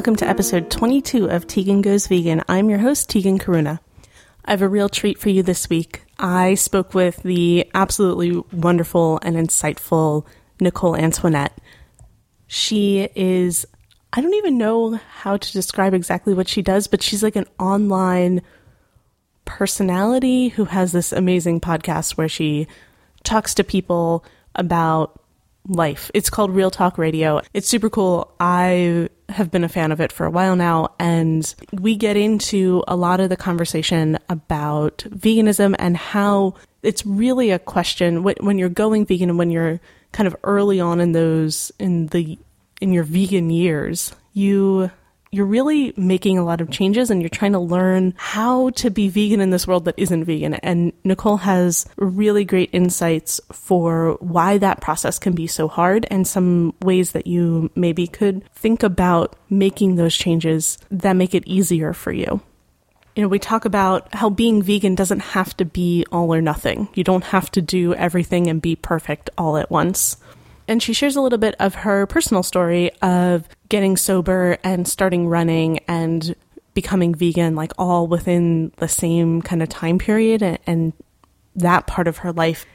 Welcome to episode 22 of Teagan Goes Vegan. I'm your host, Teagan Karuna. I have a real treat for you this week. I spoke with the absolutely wonderful and insightful Nicole Antoinette. She is, I don't even know how to describe exactly what she does, but she's like an online personality who has this amazing podcast where she talks to people about life. It's called Real Talk Radio. It's super cool. I have been a fan of it for a while now, and we get into a lot of the conversation about veganism and how it's really a question when you're going vegan and when you're kind of early on in those in the in your vegan years, you you're really making a lot of changes and you're trying to learn how to be vegan in this world that isn't vegan. And Nicole has really great insights for why that process can be so hard and some ways that you maybe could think about making those changes that make it easier for you. You know, we talk about how being vegan doesn't have to be all or nothing. You don't have to do everything and be perfect all at once and she shares a little bit of her personal story of getting sober and starting running and becoming vegan, like all within the same kind of time period and, and that part of her life.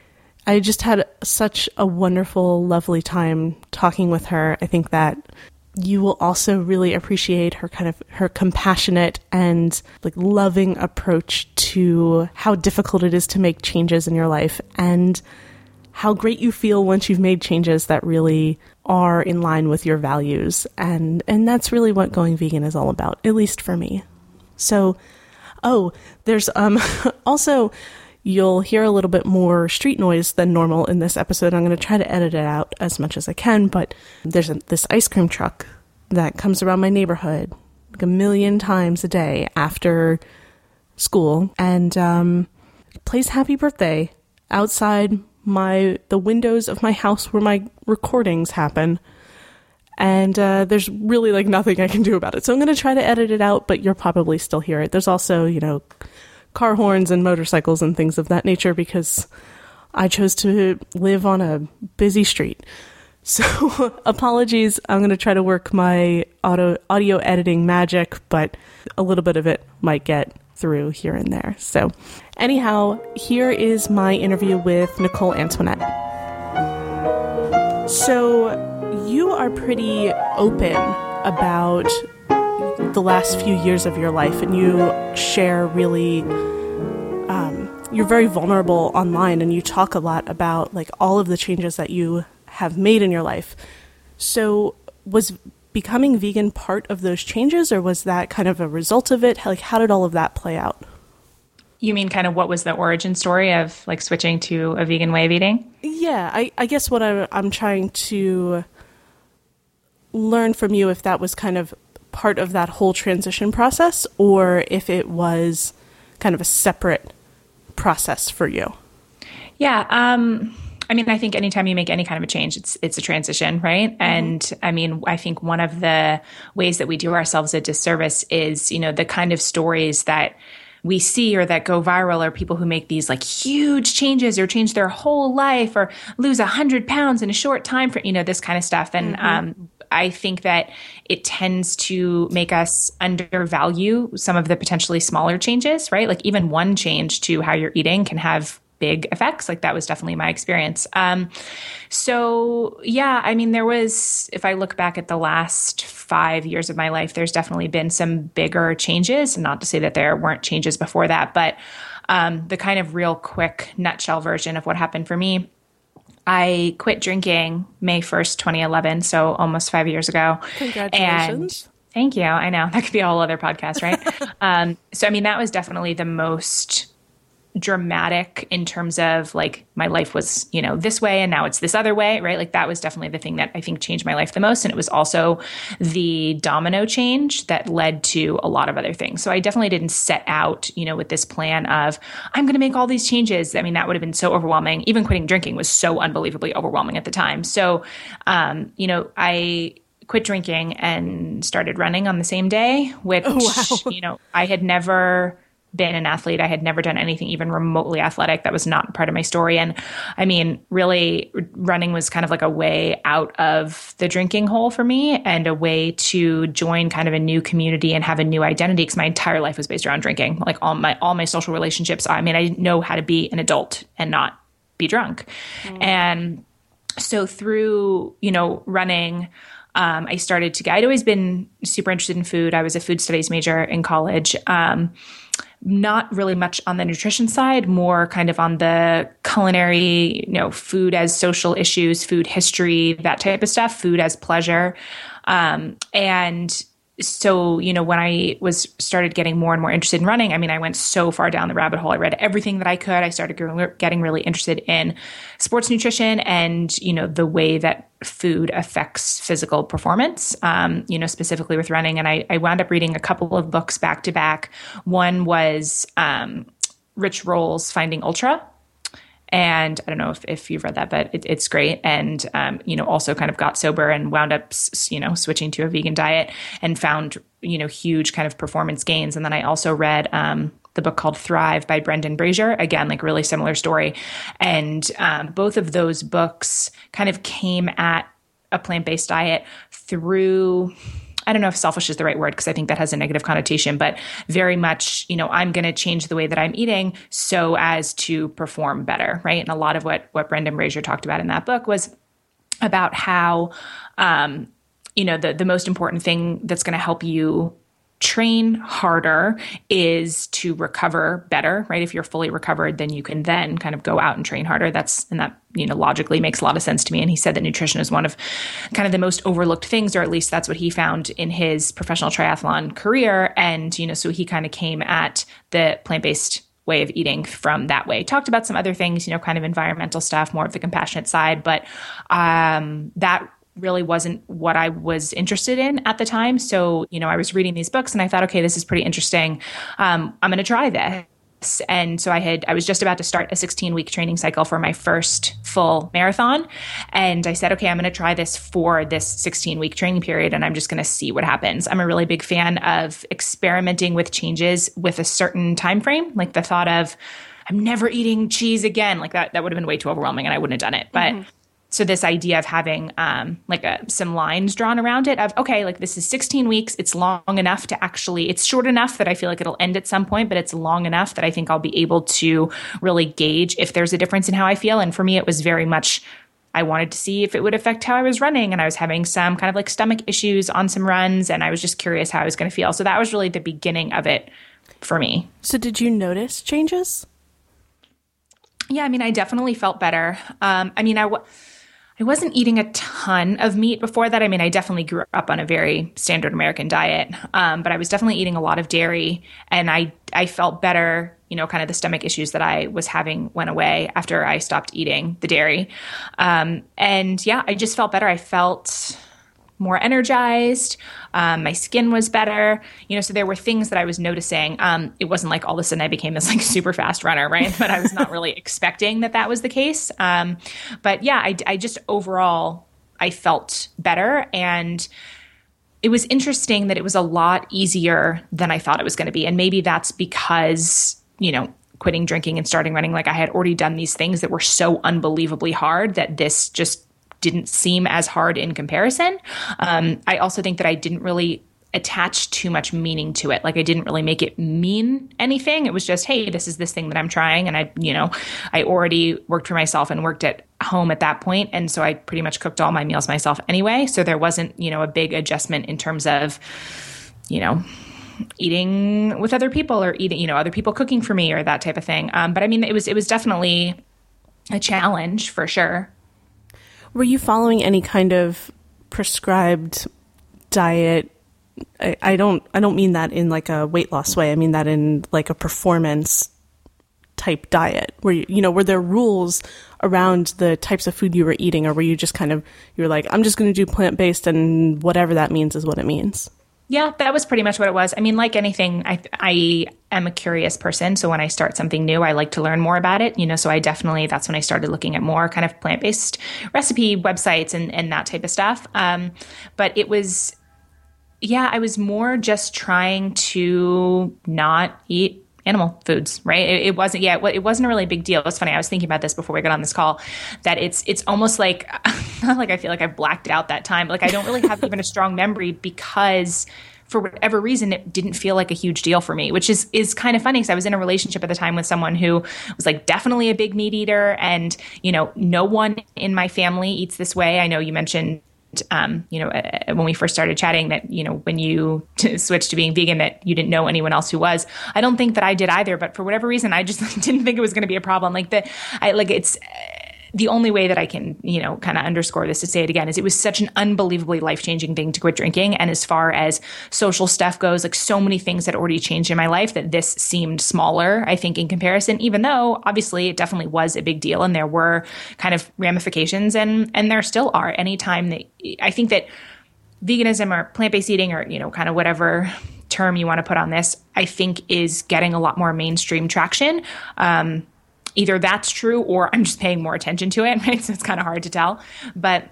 I just had such a wonderful, lovely time talking with her. I think that you will also really appreciate her kind of her compassionate and like loving approach to how difficult it is to make changes in your life and how great you feel once you've made changes that really are in line with your values. And and that's really what going vegan is all about, at least for me. So, oh, there's um also you'll hear a little bit more street noise than normal in this episode. I'm going to try to edit it out as much as I can, but there's a, this ice cream truck that comes around my neighborhood like a million times a day after school and um, plays happy birthday outside my the windows of my house where my recordings happen and uh, there's really like nothing I can do about it. So I'm going to try to edit it out, but you'll probably still hear it. There's also, you know, car horns and motorcycles and things of that nature because I chose to live on a busy street. So apologies. I'm going to try to work my auto audio editing magic, but a little bit of it might get through here and there. So, anyhow, here is my interview with Nicole Antoinette. So, you are pretty open about the last few years of your life, and you share really. Um, you're very vulnerable online, and you talk a lot about like all of the changes that you have made in your life. So, was becoming vegan part of those changes, or was that kind of a result of it? Like, how did all of that play out? You mean kind of what was the origin story of like switching to a vegan way of eating? Yeah, I, I guess what I, I'm trying to learn from you if that was kind of part of that whole transition process, or if it was kind of a separate process for you. Yeah. Um, I mean, I think anytime you make any kind of a change, it's it's a transition, right? Mm-hmm. And I mean, I think one of the ways that we do ourselves a disservice is, you know, the kind of stories that we see or that go viral are people who make these like huge changes or change their whole life or lose a hundred pounds in a short time for you know this kind of stuff and mm-hmm. um, i think that it tends to make us undervalue some of the potentially smaller changes right like even one change to how you're eating can have big effects. Like that was definitely my experience. Um, so yeah, I mean, there was, if I look back at the last five years of my life, there's definitely been some bigger changes. Not to say that there weren't changes before that, but um, the kind of real quick nutshell version of what happened for me. I quit drinking May 1st, 2011, so almost five years ago. Congratulations. And thank you. I know that could be a whole other podcast, right? um, so, I mean, that was definitely the most dramatic in terms of like my life was, you know, this way and now it's this other way, right? Like that was definitely the thing that I think changed my life the most. And it was also the domino change that led to a lot of other things. So I definitely didn't set out, you know, with this plan of, I'm going to make all these changes. I mean, that would have been so overwhelming. Even quitting drinking was so unbelievably overwhelming at the time. So, um, you know, I, quit drinking and started running on the same day, which, oh, wow. you know, I had never been an athlete. I had never done anything even remotely athletic. That was not part of my story. And I mean, really, running was kind of like a way out of the drinking hole for me and a way to join kind of a new community and have a new identity because my entire life was based around drinking. Like all my all my social relationships. I mean, I didn't know how to be an adult and not be drunk. Mm. And so through, you know, running, um, I started to, get, I'd always been super interested in food. I was a food studies major in college. Um, not really much on the nutrition side, more kind of on the culinary, you know, food as social issues, food history, that type of stuff, food as pleasure. Um, and so you know when i was started getting more and more interested in running i mean i went so far down the rabbit hole. I read everything that i could. I started getting really interested in sports nutrition and you know the way that food affects physical performance um, you know specifically with running. And I, I, wound up reading a couple of books back to back. One was um, rich roll's finding ultra and I don't know if, if you've read that, but it, it's great. And, um, you know, also kind of got sober and wound up, you know, switching to a vegan diet and found, you know, huge kind of performance gains. And then I also read, um, the book called Thrive by Brendan Brazier. Again, like really similar story. And um, both of those books kind of came at a plant based diet through I don't know if selfish is the right word because I think that has a negative connotation, but very much, you know, I'm going to change the way that I'm eating so as to perform better, right? And a lot of what what Brendan Brazier talked about in that book was about how um, you know the the most important thing that's going to help you train harder is to recover better right? If you're fully recovered then you can then kind of go out and train harder. That's and that you know logically makes a lot of sense to me. And he said that nutrition is one of kind of the most overlooked things or at least that's what he found in his professional triathlon career. And you know so he kind of came at the plant-based way of eating from that way. Talked about some other things, you know, kind of environmental stuff, more of the compassionate side, but um, that really wasn't what I was interested in at the time. So, you know, I was reading these books and I thought, okay, this is pretty interesting. Um, I'm going to try this. And so I had, I was just about to start a 16 week training cycle for my first full marathon. And I said, okay, I'm going to try this for this 16 week training period and I'm just going to see what happens. I'm a really big fan of experimenting with changes with a certain time frame, like the thought of, I'm never eating cheese again. Like that, that would have been way too overwhelming and I wouldn't have done it. But mm-hmm so this idea of having um, like a, some lines drawn around it of okay like this is 16 weeks it's long enough to actually it's short enough that i feel like it'll end at some point but it's long enough that i think i'll be able to really gauge if there's a difference in how i feel and for me it was very much I wanted to see if it would affect how I was running. And I was having some kind of like stomach issues on some runs. And I was just curious how I was going to feel. So that was really the beginning of it for me. So, did you notice changes? Yeah, I mean, I definitely felt better. Um, I mean, I. W- I wasn't eating a ton of meat before that. I mean, I definitely grew up on a very standard American diet, um, but I was definitely eating a lot of dairy, and I I felt better. You know, kind of the stomach issues that I was having went away after I stopped eating the dairy, um, and yeah, I just felt better. I felt more energized. Um, my skin was better. You know, so there were things that I was noticing. Um, it wasn't like all of a sudden I became this like super fast runner, right? But I was not really expecting that that was the case. Um, but yeah, I, I just overall I felt better and it was interesting that it was a lot easier than I thought it was going to be. And maybe that's because, you know, quitting drinking and starting running, like I had already done these things that were so unbelievably hard that this just didn't seem as hard in comparison. Um, I also think that I didn't really attach too much meaning to it. Like I didn't really make it mean anything. It was just, hey, this is this thing that I'm trying. And I, you know, I already worked for myself and worked at home at that point. And so I pretty much cooked all my meals myself anyway. So there wasn't, you know, a big adjustment in terms of, you know, eating with other people or eating, you know, other people cooking for me or that type of thing. Um, but I mean, it was, it was definitely a challenge for sure. Were you following any kind of prescribed diet? I, I don't I don't mean that in like a weight loss way. I mean that in like a performance type diet where you, you know were there rules around the types of food you were eating or were you just kind of you were like i'm just going to do plant based and whatever that means is what it means yeah, that was pretty much what it was. I mean, like anything, I I am a curious person, so when I start something new, I like to learn more about it. You know, so I definitely that's when I started looking at more kind of plant based recipe websites and and that type of stuff. Um, but it was, yeah, I was more just trying to not eat animal foods, right? It, it, wasn't, yeah, it wasn't a really big deal. It's funny. I was thinking about this before we got on this call that it's, it's almost like, not like I feel like I've blacked out that time. Like I don't really have even a strong memory because for whatever reason, it didn't feel like a huge deal for me, which is is kind of funny because I was in a relationship at the time with someone who was like definitely a big meat eater, and you know, no one in my family eats this way. I know you mentioned um, you know, uh, when we first started chatting that, you know, when you t- switched to being vegan, that you didn't know anyone else who was. I don't think that I did either, but for whatever reason, I just didn't think it was going to be a problem. Like the, I like it's, the only way that I can, you know, kind of underscore this to say it again is it was such an unbelievably life changing thing to quit drinking. And as far as social stuff goes, like so many things had already changed in my life that this seemed smaller, I think, in comparison, even though obviously it definitely was a big deal and there were kind of ramifications and, and there still are anytime that I think that veganism or plant based eating or, you know, kind of whatever term you want to put on this, I think is getting a lot more mainstream traction. Um, either that's true or I'm just paying more attention to it, right? So it's kind of hard to tell. But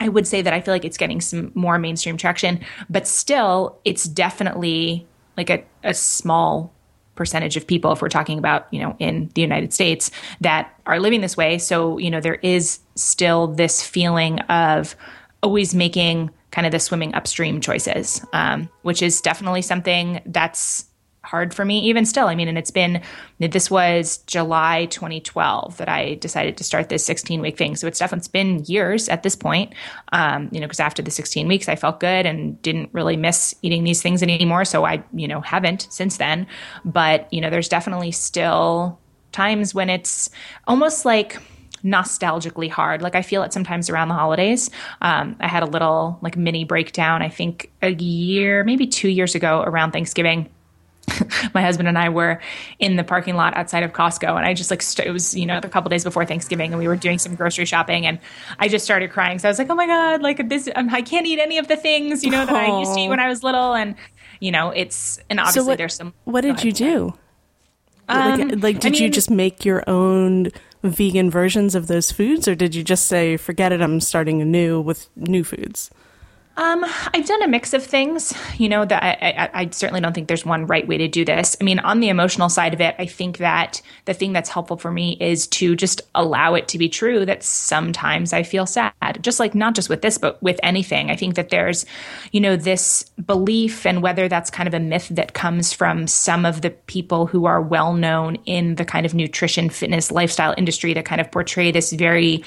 I would say that I feel like it's getting some more mainstream traction, but still, it's definitely like a, a small percentage of people if we're talking about you know in the united states that are living this way so you know there is still this feeling of always making kind of the swimming upstream choices um, which is definitely something that's hard for me even still. I mean, and it's been this was July 2012 that I decided to start this 16 week thing. So it's definitely been years at this point. Um, you know, because after the 16 weeks, I felt good and didn't really miss eating these things anymore. So I, you know, haven't since then. But you know, there's definitely still times when it's almost like nostalgically hard. Like I feel it sometimes around the holidays. Um, I had a little like mini breakdown, I think a year, maybe two years ago around Thanksgiving my husband and I were in the parking lot outside of Costco, and I just like st- it was you know a couple days before Thanksgiving, and we were doing some grocery shopping, and I just started crying. So I was like, oh my god, like this, um, I can't eat any of the things you know that I used to eat when I was little, and you know it's and obviously so what, there's some. What did you do? Um, like, like, did I mean, you just make your own vegan versions of those foods, or did you just say, forget it, I'm starting anew with new foods? Um, I've done a mix of things. You know that I, I, I, certainly don't think there's one right way to do this. I mean, on the emotional side of it, I think that the thing that's helpful for me is to just allow it to be true that sometimes I feel sad. Just like not just with this, but with anything. I think that there's, you know, this belief, and whether that's kind of a myth that comes from some of the people who are well known in the kind of nutrition, fitness, lifestyle industry that kind of portray this very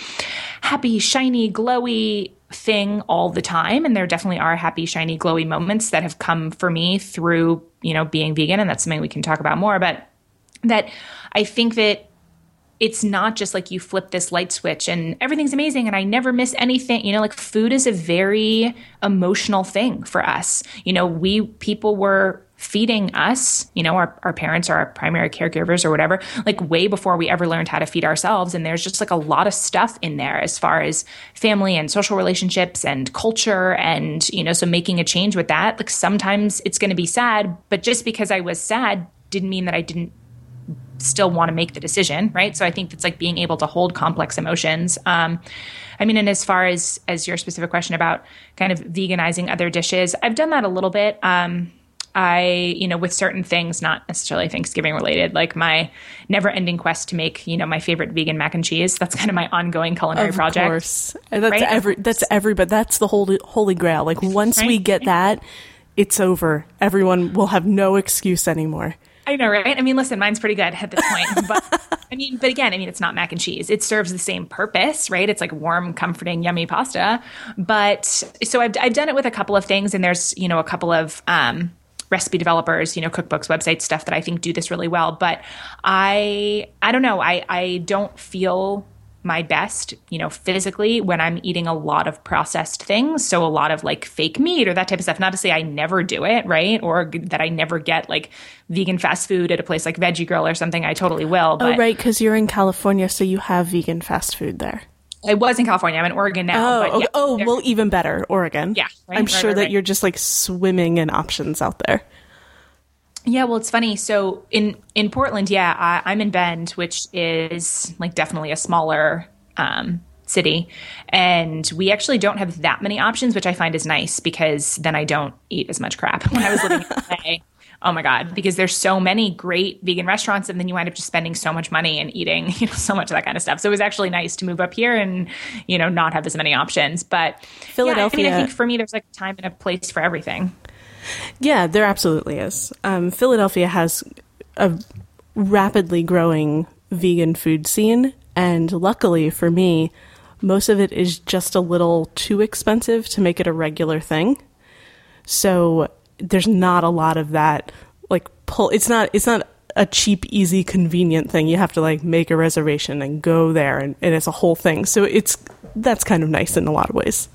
happy, shiny, glowy thing all the time and there definitely are happy shiny glowy moments that have come for me through you know being vegan and that's something we can talk about more but that i think that it's not just like you flip this light switch and everything's amazing and I never miss anything. You know, like food is a very emotional thing for us. You know, we people were feeding us, you know, our, our parents or our primary caregivers or whatever, like way before we ever learned how to feed ourselves. And there's just like a lot of stuff in there as far as family and social relationships and culture. And, you know, so making a change with that, like sometimes it's going to be sad, but just because I was sad didn't mean that I didn't still want to make the decision, right? So I think it's like being able to hold complex emotions. Um, I mean, and as far as as your specific question about kind of veganizing other dishes, I've done that a little bit. Um, I, you know, with certain things, not necessarily Thanksgiving related, like my never ending quest to make, you know, my favorite vegan mac and cheese. That's kind of my ongoing culinary of project. Of course. That's right? every, that's every, but that's the holy, holy grail. Like once right? we get that, it's over. Everyone will have no excuse anymore. I know, right? I mean, listen, mine's pretty good at this point, but I mean, but again, I mean, it's not mac and cheese. It serves the same purpose, right? It's like warm, comforting, yummy pasta. But so I've, I've done it with a couple of things, and there's you know a couple of um, recipe developers, you know, cookbooks, websites, stuff that I think do this really well. But I, I don't know. I, I don't feel my best, you know, physically when I'm eating a lot of processed things. So a lot of like fake meat or that type of stuff. Not to say I never do it, right? Or that I never get like vegan fast food at a place like Veggie Grill or something. I totally will. Oh, but oh, right. Cause you're in California. So you have vegan fast food there. I was in California. I'm in Oregon now. Oh, yeah, oh, well, even better, Oregon. Yeah, right, I'm right, sure right, that you're just like swimming in options out there. Yeah, well, it's funny. So in in Portland, yeah, I, am in Bend, which is like definitely a smaller um, city, and we actually don't have that many options, which I find is nice because then I don't eat as much crap. When I was living in LA, oh my god. Because there's so many great vegan restaurants and then you wind up just spending so much money and eating you know so much of that kind of stuff. So it was actually nice to move up here and you know not have as many options. But philadelphia yeah, I, mean, I think for me there's like a time and a place for everything. Yeah there absolutely is. Um, philadelphia has a rapidly growing vegan food scene. And luckily for me most of it is just a little too expensive to make it a regular thing. So there's not a lot of that like pull it's not it's not a cheap easy convenient thing you have to like make a reservation and go there and, and it's a whole thing so it's that's kind of nice in a lot of ways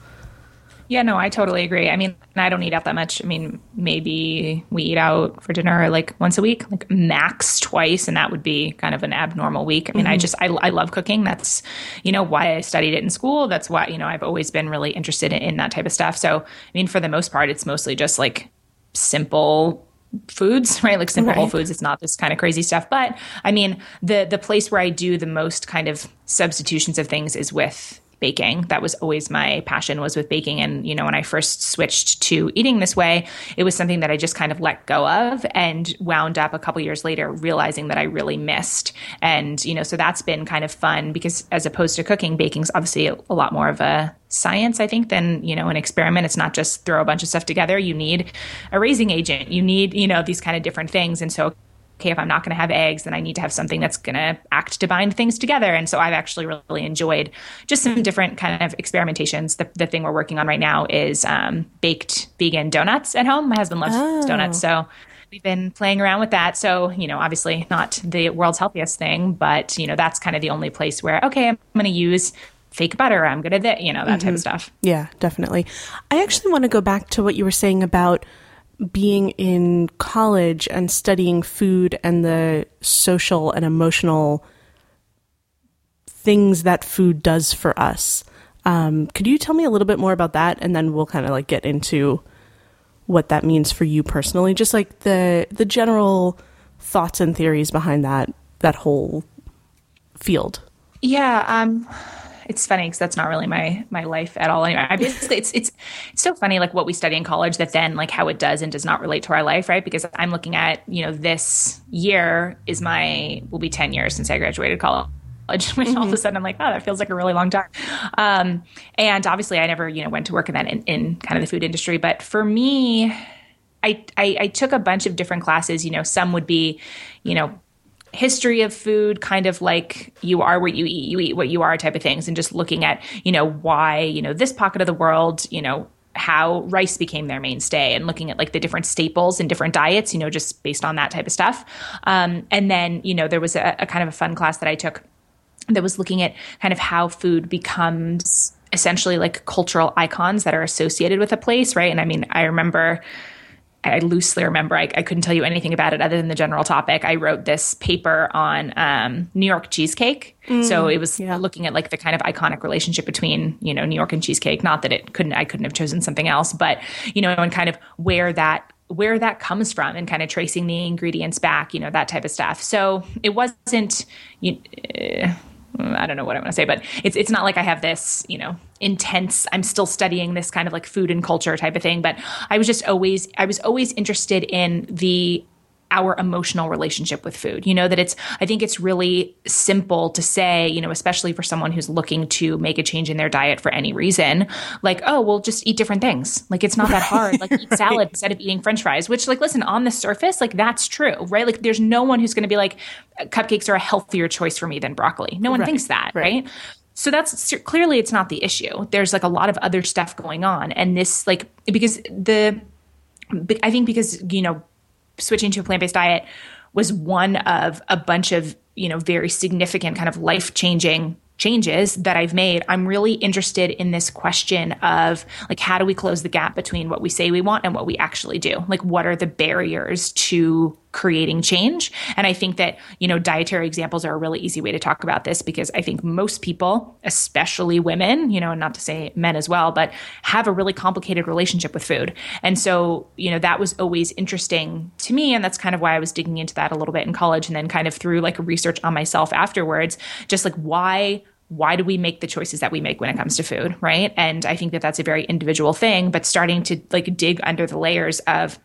yeah, no, I totally agree. I mean, I don't eat out that much. I mean, maybe we eat out for dinner like once a week, like max twice, and that would be kind of an abnormal week. I mean, mm-hmm. I just I, I love cooking. That's you know why I studied it in school. That's why you know I've always been really interested in, in that type of stuff. So, I mean, for the most part, it's mostly just like simple foods, right? Like simple right. whole foods. It's not this kind of crazy stuff. But I mean, the the place where I do the most kind of substitutions of things is with baking. That was always my passion was with baking. And, you know, when I first switched to eating this way, it was something that I just kind of let go of and wound up a couple years later realizing that I really missed. And, you know, so that's been kind of fun because as opposed to cooking, baking's obviously a, a lot more of a science, I think, than, you know, an experiment. It's not just throw a bunch of stuff together. You need a raising agent. You need, you know, these kind of different things. And so okay, if I'm not going to have eggs, then I need to have something that's going to act to bind things together. And so I've actually really enjoyed just some different kind of experimentations. The, the thing we're working on right now is um, baked vegan donuts at home. My husband loves oh. donuts. So we've been playing around with that. So, you know, obviously not the world's healthiest thing, but, you know, that's kind of the only place where, okay, I'm going to use fake butter. I'm going to, you know, that mm-hmm. type of mm-hmm. stuff. Yeah, definitely. I actually want to go back to what you were saying about being in college and studying food and the social and emotional things that food does for us. Um, could you tell me a little bit more about that, and then we'll kind of like get into what that means for you personally, just like the the general thoughts and theories behind that that whole field. Yeah. Um, it's funny because that's not really my my life at all. Anyway, I basically it's it's it's so funny like what we study in college that then like how it does and does not relate to our life, right? Because I'm looking at you know this year is my will be ten years since I graduated college which mm-hmm. all of a mm-hmm. sudden I'm like, oh, that feels like a really long time. Um, and obviously, I never, you know, went to work in that in, in kind of the food industry. But for me, I, I, I took a bunch of different classes. You know, some would be, you know, history of food, kind of like you are what you eat, you eat what you are type of things, and just looking at, you know, why, you know, this pocket of the world, you know, how rice became their mainstay and looking at like the different staples and different diets, you know, just based on that type of stuff. Um, and then, you know, there was a, a kind of a fun class that I took that was looking at kind of how food becomes essentially like cultural icons that are associated with a place, right? And I mean, I remember I loosely remember, I, I, couldn't tell you anything about it other than the general topic. I wrote this paper on um, New York cheesecake. Mm, so it was yeah. looking at like the kind of iconic relationship between, you know, New York and cheesecake. Not that it couldn't, I couldn't have chosen something else, but, you know, and kind of where that where that comes from and kind of tracing the ingredients back, you know, that type of stuff. So it wasn't, you, uh, I don't know what I want to say, but it's it's not like I have this, you know, intense. I'm still studying this kind of like food and culture type of thing, but I was just always I was always interested in the our emotional relationship with food. You know, that it's, I think it's really simple to say, you know, especially for someone who's looking to make a change in their diet for any reason, like, oh, well, just eat different things. Like, it's not that hard. Like, eat salad instead of eating french fries, which, like, listen, on the surface, like, that's true, right? Like, there's no one who's going to be like, cupcakes are a healthier choice for me than broccoli. No one right. thinks that, right? right? So that's clearly it's not the issue. There's like a lot of other stuff going on. And this, like, because the, I think because, you know, switching to a plant-based diet was one of a bunch of you know very significant kind of life-changing changes that I've made, I'm really interested in this question of like, how do we close the gap between what we say we want and what we actually do? Like, what are the barriers to creating change. And I think that, you know, dietary examples are a really easy way to talk about this because I think most people, especially women, you know, and not to say men as well, but have a really complicated relationship with food. And so, you know, that was always interesting to me. And that's kind of why I was digging into that a little bit in college and then kind of through like research on myself afterwards, just like why why do we make the choices that we make when it comes to food right and i think that that's a very individual thing but starting to like dig under the layers of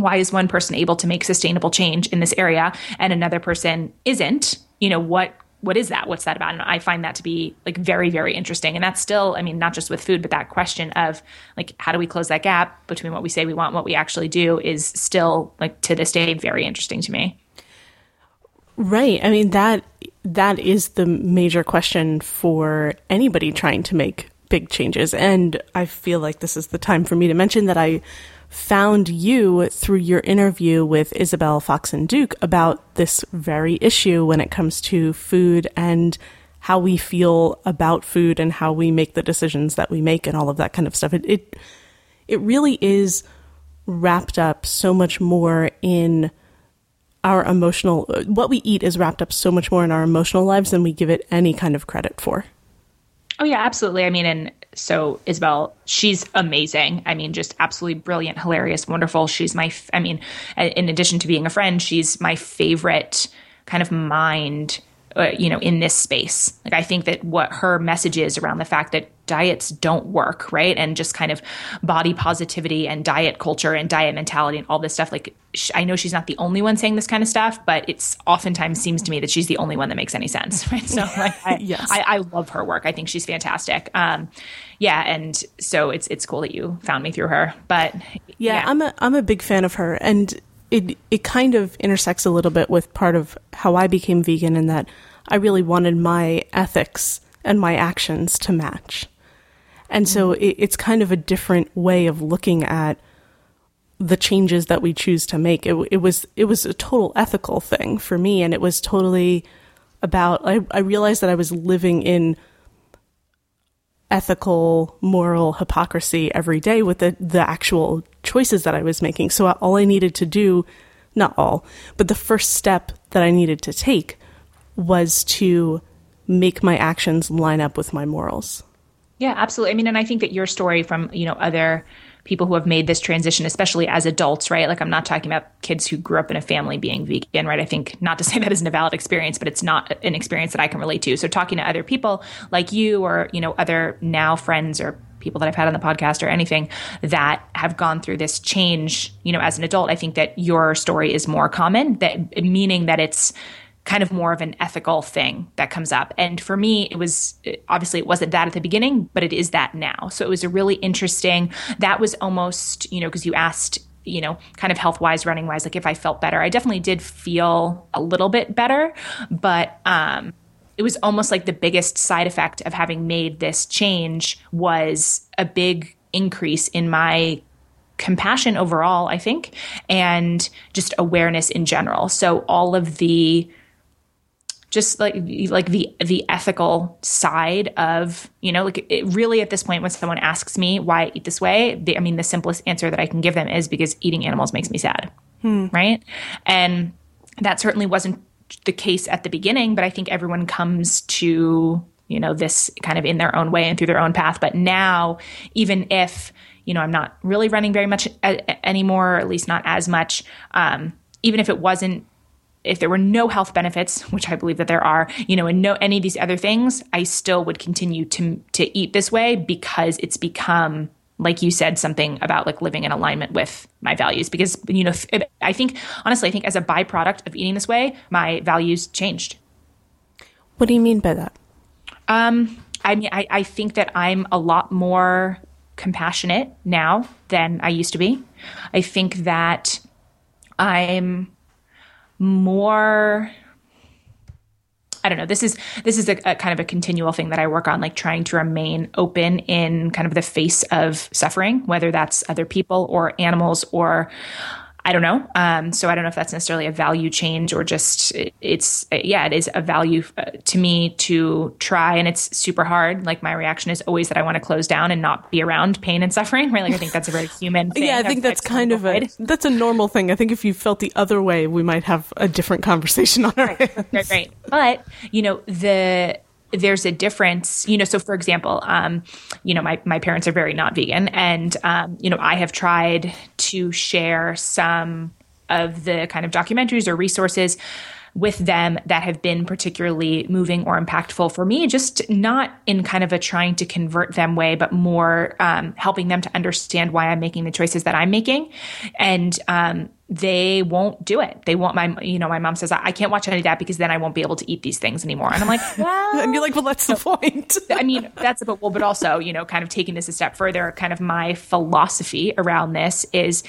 why is one person able to make sustainable change in this area and another person isn't? You know what what is that? What's that about? And i find that to be like very very interesting. And that's still i mean not just with food but that question of like how do we close that gap between what we say we want and what we actually do is still like to this day very interesting to me. Right. I mean that that is the major question for anybody trying to make big changes. And i feel like this is the time for me to mention that i found you through your interview with Isabel Foxen Duke about this very issue when it comes to food and how we feel about food and how we make the decisions that we make and all of that kind of stuff. It it, it really is wrapped up so much more in our emotional what we eat is wrapped up so much more in our emotional lives than we give it any kind of credit for. Oh yeah, absolutely. I mean, and so Isabel, she's amazing. I mean, just absolutely brilliant, hilarious, wonderful. She's my, I mean, in addition to being a friend, she's my favorite kind of mind uh, you know, in this space. Like I think that what her message is around the fact that diets don't work, right? And just kind of body positivity and diet culture and diet mentality and all this stuff. Like sh- I know she's not the only one saying this kind of stuff, but it's oftentimes seems to me that she's the only one that makes any sense, right? So like, I, yes. I, I, love her work. I think she's fantastic. Um, yeah, and so it's it's cool that you found me through her. But yeah, yeah, I'm a I'm a big fan of her, and it it kind of intersects a little bit with part of how I became vegan in that I really wanted my ethics and my actions to match. And so mm-hmm. it, it's kind of a different way of looking at the changes that we choose to make. It, it was it was a total ethical thing for me, and it was totally about. I, I realized that I was living in ethical, moral hypocrisy every day with the, the actual choices that I was making. So all I needed to do, not all, but the first step that I needed to take was to make my actions line up with my morals. Yeah, absolutely. I mean, and I think that your story from, you know, other people who have made this transition, especially as adults, right? Like I'm not talking about kids who grew up in a family being vegan, right? I think not to say that isn't a valid experience, but it's not an experience that I can relate to. So talking to other people like you or, you know, other now friends or people that I've had on the podcast or anything that have gone through this change, you know, as an adult, I think that your story is more common, that meaning that it's kind of more of an ethical thing that comes up. And for me, it was obviously it wasn't that at the beginning, but it is that now. So it was a really interesting, that was almost, you know, because you asked, you know, kind of health wise, running wise, like if I felt better. I definitely did feel a little bit better, but, um, it was almost like the biggest side effect of having made this change was a big increase in my compassion overall, I think, and just awareness in general. So all of the just like like the the ethical side of you know like it really at this point when someone asks me why I eat this way they, I mean the simplest answer that I can give them is because eating animals makes me sad hmm. right and that certainly wasn't the case at the beginning but I think everyone comes to you know this kind of in their own way and through their own path. But now even if you know I'm not really running very much a- anymore or at least not as much um, even if it wasn't if there were no health benefits, which I believe that there are, you know, and no any of these other things, I still would continue to to eat this way because it's become like you said something about like living in alignment with my values because you know it, I think honestly I think as a byproduct of eating this way, my values changed. What do you mean by that? Um I mean I, I think that I'm a lot more compassionate now than I used to be. I think that I'm more I don't know. This is this is a, a, kind of a continual thing that I work on, like trying to remain open in kind of the face of suffering, whether that's other people or animals or I don't know. Um, so I don't know if that's necessarily a value change or just it's yeah, it is a value uh, to me to try, and it's super hard. Like my reaction is always that I want to close down and not be around pain and suffering. Right? Like I think that's a very human. thing. yeah, I think that's kind of a that's a normal thing. I think if you felt the other way, we might have a different conversation on our right, hands. Right, right. But you know the there's a difference, you know. So, for example, um, you know, my my parents are very not vegan, and um, you know, I have tried to share some of the kind of documentaries or resources with them that have been particularly moving or impactful for me, just not in kind of a trying to convert them way, but more um, helping them to understand why I'm making the choices that I'm making. And um, they won't do it. They want my, you know, my mom says, I can't watch any of that because then I won't be able to eat these things anymore. And I'm like, well, and you're like, well, that's the point. I mean, that's about, well, but also, you know, kind of taking this a step further, kind of my philosophy around this is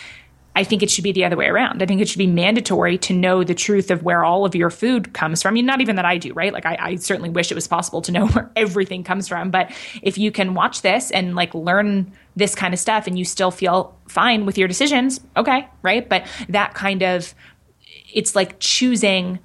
I think it should be the other way around. I think it should be mandatory to know the truth of where all of your food comes from. I mean, not even that I do, right? Like, I, I, certainly wish it was possible to know where everything comes from. But if you can watch this and like learn this kind of stuff and you still feel fine with your decisions, okay, right? But that kind of, it's like choosing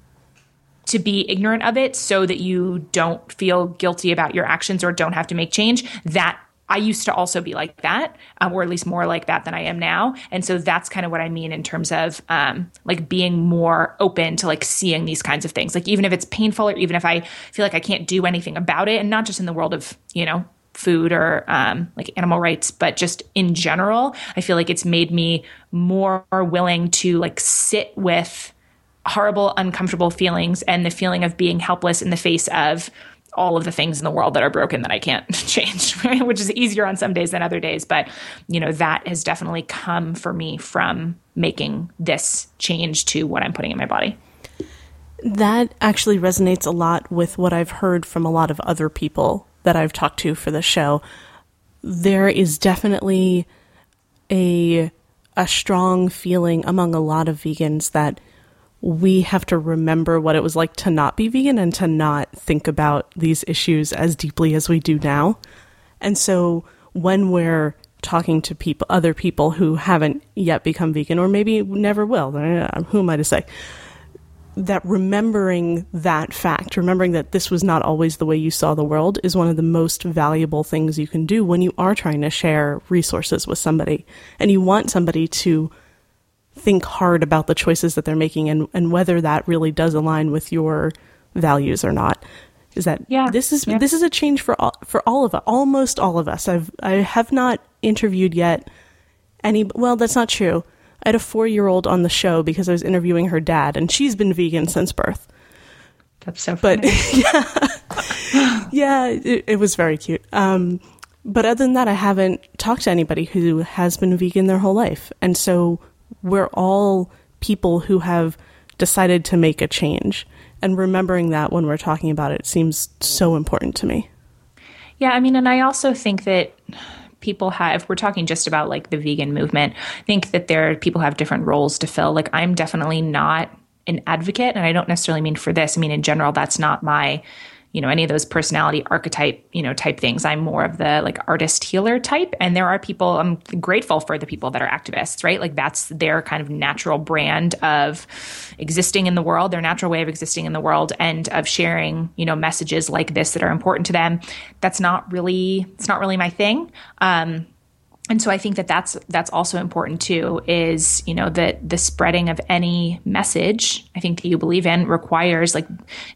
to be ignorant of it so that you don't feel guilty about your actions or don't have to make change. That I used to also be like that, um, or at least more like that than I am now. And so that's kind of what I mean in terms of um, like being more open to like seeing these kinds of things. Like even if it's painful, or even if I feel like I can't do anything about it, and not just in the world of you know food or um, like animal rights, but just in general, I feel like it's made me more willing to like sit with horrible, uncomfortable feelings and the feeling of being helpless in the face of all of the things in the world that are broken that I can't change, right? which is easier on some days than other days. But, you know, that has definitely come for me from making this change to what I'm putting in my body. That actually resonates a lot with what I've heard from a lot of other people that I've talked to for the show. There is definitely a a strong feeling among a lot of vegans that we have to remember what it was like to not be vegan and to not think about these issues as deeply as we do now. And so when we're talking to people, other people who haven't yet become vegan or maybe never will, uh, who am I to say? That remembering that fact, remembering that this was not always the way you saw the world, is one of the most valuable things you can do when you are trying to share resources with somebody. And you want somebody to think hard about the choices that they're making and, and whether that really does align with your values or not. Is that yeah, this is yeah. this is a change for all for all of us, almost all of us. I've I have not interviewed yet any. Well, that's not true. I had a four year old on the show because I was interviewing her dad, and she's been vegan since birth. That's so funny. But yeah, yeah, it, it was very cute. Um, but other than that, I haven't talked to anybody who has been vegan their whole life, and so we're all people who have decided to make a change. And remembering that when we're talking about it seems so important to me. Yeah, I mean, and I also think that people have we're talking just about like the vegan movement I think that there are people have different roles to fill like i'm definitely not an advocate and i don't necessarily mean for this i mean in general that's not my you know any of those personality archetype you know type things. I'm more of the like artist healer type. And there are people i'm grateful for the people that are activists right? Like that's their kind of natural brand of existing in the world their natural way of existing in the world and of sharing you know messages like this that are important to them. That's not really it's not really my thing. Um and so I think that that's that's also important too. Is you know that the spreading of any message I think that you believe in requires like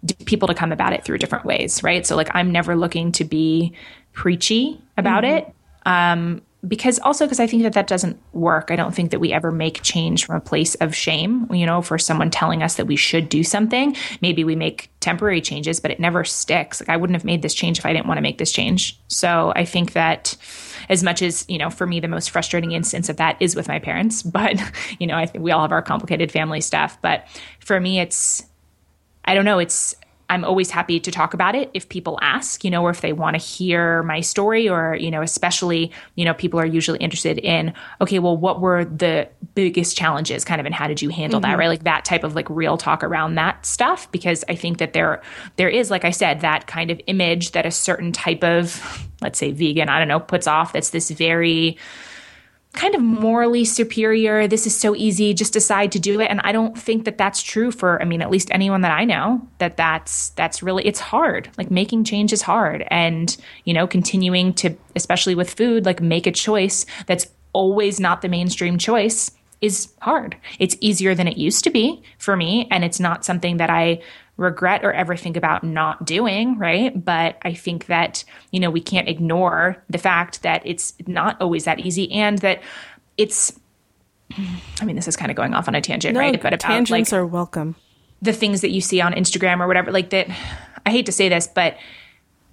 d- people to come about it through different ways, right? So like I'm never looking to be preachy about mm-hmm. it. Um, because also because I think that that doesn't work. I don't think that we ever make change from a place of shame. You know, for someone telling us that we should do something, maybe we make temporary changes, but it never sticks. Like I wouldn't have made this change if I didn't want to make this change. So I think that as much as you know, for me, the most frustrating instance of that is with my parents. But you know, I think we all have our complicated family stuff. But for me, it's I don't know. It's I'm always happy to talk about it if people ask, you know, or if they want to hear my story, or, you know, especially, you know, people are usually interested in, okay, well, what were the biggest challenges kind of and how did you handle mm-hmm. that, right? Like that type of like real talk around that stuff. Because I think that there, there is, like I said, that kind of image that a certain type of, let's say vegan, I don't know, puts off that's this very, kind of morally superior. This is so easy. Just decide to do it. And I don't think that that's true for, I mean, at least anyone that I know that that's, that's really, it's hard. Like making change is hard. And, you know, continuing to, especially with food, like make a choice that's always not the mainstream choice is hard. It's easier than it used to be for me. And it's not something that I regret or ever think about not doing, right? But I think that, you know, we can't ignore the fact that it's not always that easy and that it's I mean, this is kind of going off on a tangent, no, right? But about, tangents like, are welcome. the things that you see on Instagram or whatever, like that. I hate to say this, but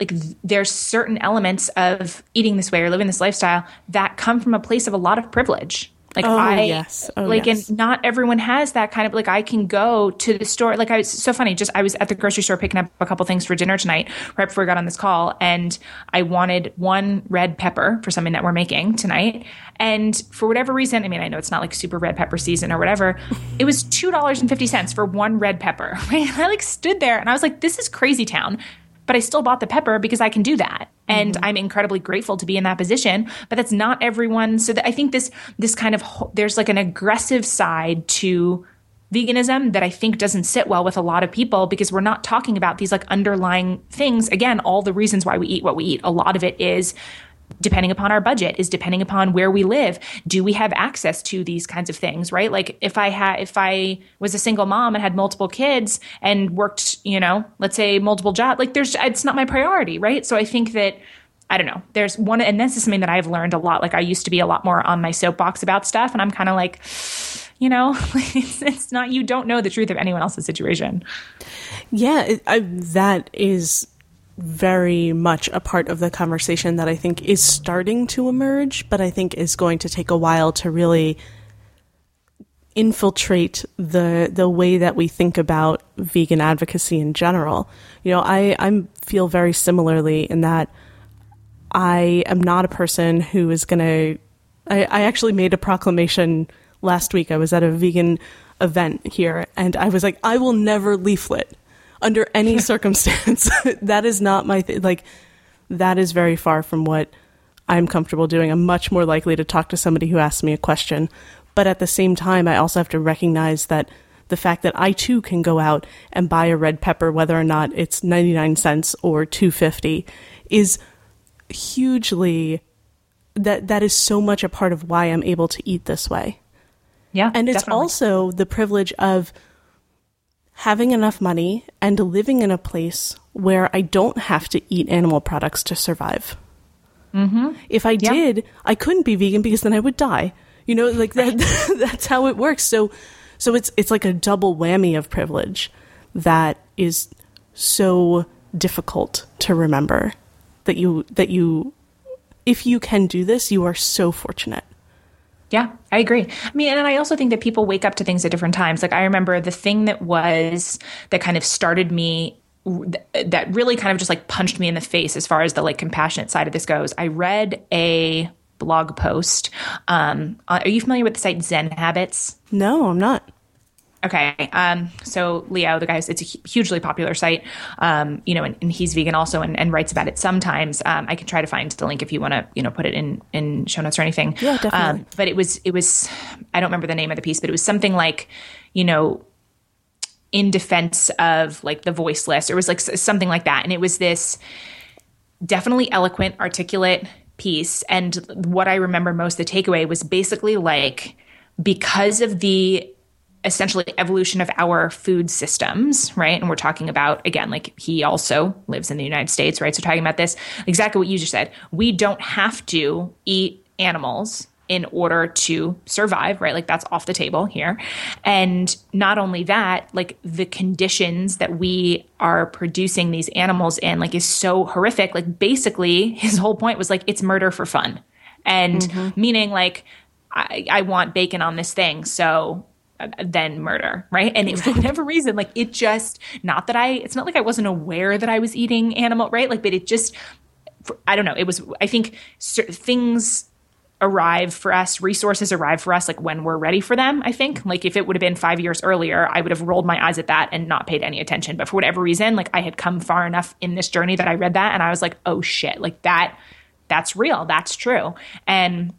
like there's certain elements of eating this way or living this lifestyle that come from a place of a lot of privilege like Oh, I, yes. Oh, like, yes. and not everyone has that kind of like. I can go to the store. Like I was so funny. Just I was at the grocery store picking up a couple things for dinner tonight, right before we got on this call, and I wanted one red pepper for something that we're making tonight. And for whatever reason, I mean, I know it's not like super red pepper season or whatever. It was two dollars and fifty cents for one red pepper. Right? I like stood there and I was like, "This is crazy town." But I still bought the pepper because I can do that. And mm-hmm. I'm incredibly grateful to be in that position, but that's not everyone. So that I think this this kind of there's like an aggressive side to veganism that I think doesn't sit well with a lot of people because we're not talking about these like underlying things. Again, all the reasons why we eat what we eat. A lot of it is depending upon our budget is depending upon where we live do we have access to these kinds of things right like if i had if i was a single mom and had multiple kids and worked you know let's say multiple jobs like there's it's not my priority right so i think that I don't know. There's one, and this is something that I've learned a lot. Like I used to be a lot more on my soapbox about stuff, and I'm kind of like, you know, it's, not. You don't know the truth of anyone else's situation. Yeah, I, that is very much a part of the conversation that I think is starting to emerge, but I think is going to take a while to really infiltrate the the way that we think about vegan advocacy in general. You know, I I feel very similarly in that I am not a person who is going to. I, I actually made a proclamation last week. I was at a vegan event here, and I was like, I will never leaflet under any circumstance. that is not my thing. Like, that is very far from what I'm comfortable doing. I'm much more likely to talk to somebody who asks me a question. But at the same time, I also have to recognize that the fact that I too can go out and buy a red pepper, whether or not it's 99 cents or 250, is hugely that that is so much a part of why I'm able to eat this way. Yeah, And it's definitely. also the privilege of having enough money and living in a place where I don't have to eat animal products to survive. Mm-hmm. If I did, I couldn't be vegan because then I would die. You know, like that. that's how it works. So, so it's it's like a double whammy of privilege that is so difficult to remember. That you that you, if you can do this, you are so fortunate. Yeah, I agree. I mean, and I also think that people wake up to things at different times. Like I remember the thing that was that kind of started me that really kind of just like punched me in the face as far as the like compassionate side of this goes. I read a blog post. Um, are you familiar with the site Zen Habits? No, I'm not. Okay. Um, so Leo, the guy, it's a hugely popular site, um, you know, and, and he's vegan also and, and writes about it sometimes. Um, I can try to find the link if you want to, you know, put it in, in show notes or anything. Yeah, definitely. Um, but it was, it was, I don't remember the name of the piece, but it was something like, you know, in defense of like the voiceless or it was like something like that. And it was this definitely eloquent, articulate piece. And what I remember most, the takeaway was basically like, because of the essentially evolution of our food systems, right? And we're talking about, again, like he also lives in the United States, right? So talking about this, exactly what you just said. We don't have to eat animals in order to survive, right? Like that's off the table here. And not only that, like the conditions that we are producing these animals in, like is so horrific. Like basically his whole point was like, it's murder for fun. And mm-hmm. meaning like, I, I want bacon on this thing. So then murder, right? And it, for whatever reason, like it just, not that I, it's not like I wasn't aware that I was eating animal, right? Like, but it just, I don't know. It was, I think things arrive for us, resources arrive for us like when we're ready for them, I think. Like if it would have been five years earlier, I would have rolled my eyes at that and not paid any attention. But for whatever reason, like I had come far enough in this journey that I read that and I was like, oh shit, like that, that's real. That's true. And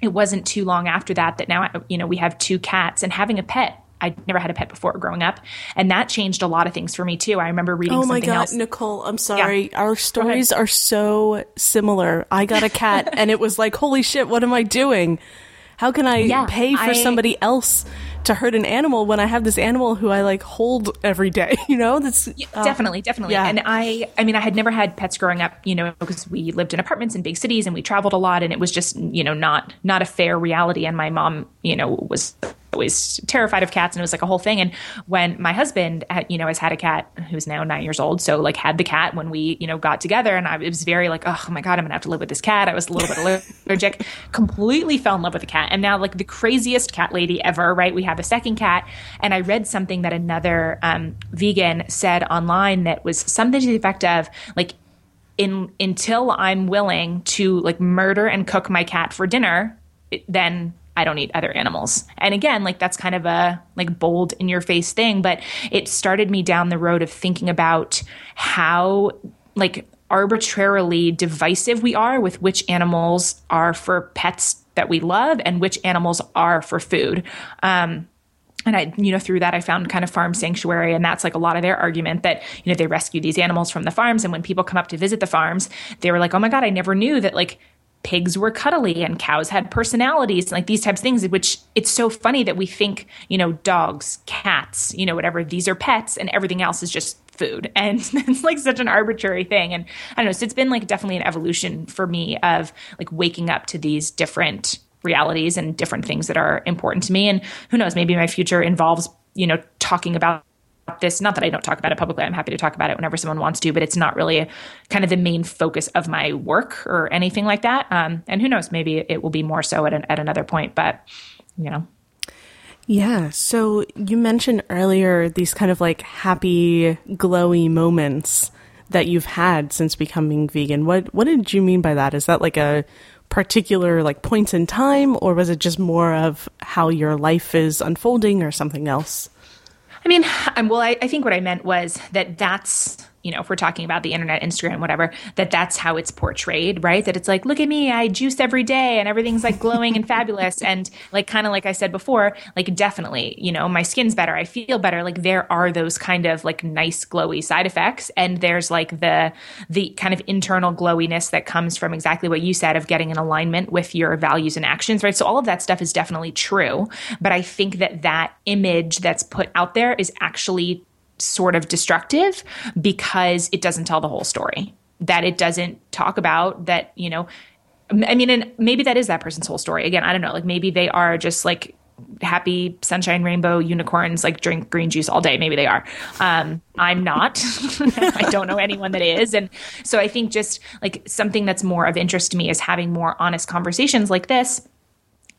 it wasn't too long after that that now you know we have two cats and having a pet i never had a pet before growing up and that changed a lot of things for me too i remember reading Oh my god, else Nicole, I'm sorry. Our stories are so similar. I got a cat and it was like, holy shit, what am I doing? How can I Yeah, pay for I- somebody else to hurt an animal when I have this animal who I like hold every day. You know, that's yeah, uh, definitely, definitely. Yeah. And I, I mean, I had never had pets growing up. You know, because we lived in apartments in big cities and we traveled a lot, and it was just you know not not a fair reality. And my mom, you know, was always terrified of cats and it was like a whole thing. And when my husband had, you know has had a cat who's now nine years old so like had the cat when we you know got together and i was very like oh my god i'm gonna have to live with this cat. I was a little bit allergic completely fell in love with the cat. And now like the craziest cat lady ever right? We have a second cat. And i read something that another um, vegan said online that was something to the effect of like in until i'm willing to like murder and cook my cat for dinner then I don't eat other animals. And again, like that's kind of a like bold in your face thing, but it started me down the road of thinking about how like arbitrarily divisive we are with which animals are for pets that we love and which animals are for food. Um, and I, you know, through that, I found kind of farm sanctuary. And that's like a lot of their argument that, you know, they rescue these animals from the farms. And when people come up to visit the farms, they were like, oh my God, I never knew that like pigs were cuddly and cows had personalities and like these types of things which it's so funny that we think you know dogs cats you know whatever these are pets and everything else is just food. And it's like such an arbitrary thing. And i don't know so it's been like definitely an evolution for me of like waking up to these different realities and different things that are important to me. And who knows maybe my future involves you know talking about this. Not that i don't talk about it publicly. I'm happy to talk about it whenever someone wants to but it's not really kind of the main focus of my work or anything like that. Um, and who knows maybe it will be more so at, an, at another point but you know. Yeah. So you mentioned earlier these kind of like happy glowy moments that you've had since becoming vegan. What what did you mean by that? Is that like a particular like points in time or was it just more of how your life is unfolding or something else I mean, I'm, um, well, I, I think what I meant was that that's you know, if we're talking about the internet, Instagram, whatever, that that's how it's portrayed, right? That it's like, look at me, I juice every day and everything's like glowing and fabulous. And like, kind of like I said before, like, definitely, you know, my skin's better, I feel better. Like, there are those kind of like nice, glowy side effects. And there's like the, the kind of internal glowiness that comes from exactly what you said of getting in alignment with your values and actions, right? So all of that stuff is definitely true. But I think that that image that's put out there is actually sort of destructive because it doesn't tell the whole story. That it doesn't talk about that, you know, I mean, and maybe that is that person's whole story. Again, I don't know. Like maybe they are just like happy sunshine rainbow unicorns like drink green juice all day maybe they are um, i'm not i don't know anyone that is and so i think just like something that's more of interest to me is having more honest conversations like this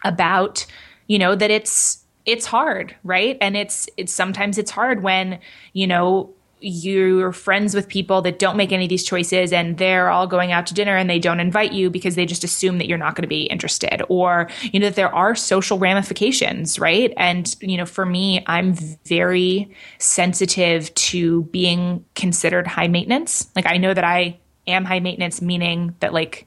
about you know that it's it's hard, right? And it's it's sometimes it's hard when, you know, you're friends with people that don't make any of these choices and they're all going out to dinner and they don't invite you because they just assume that you're not going to be interested or you know that there are social ramifications right and you know for me i'm very sensitive to being considered high maintenance like i know that i am high maintenance meaning that like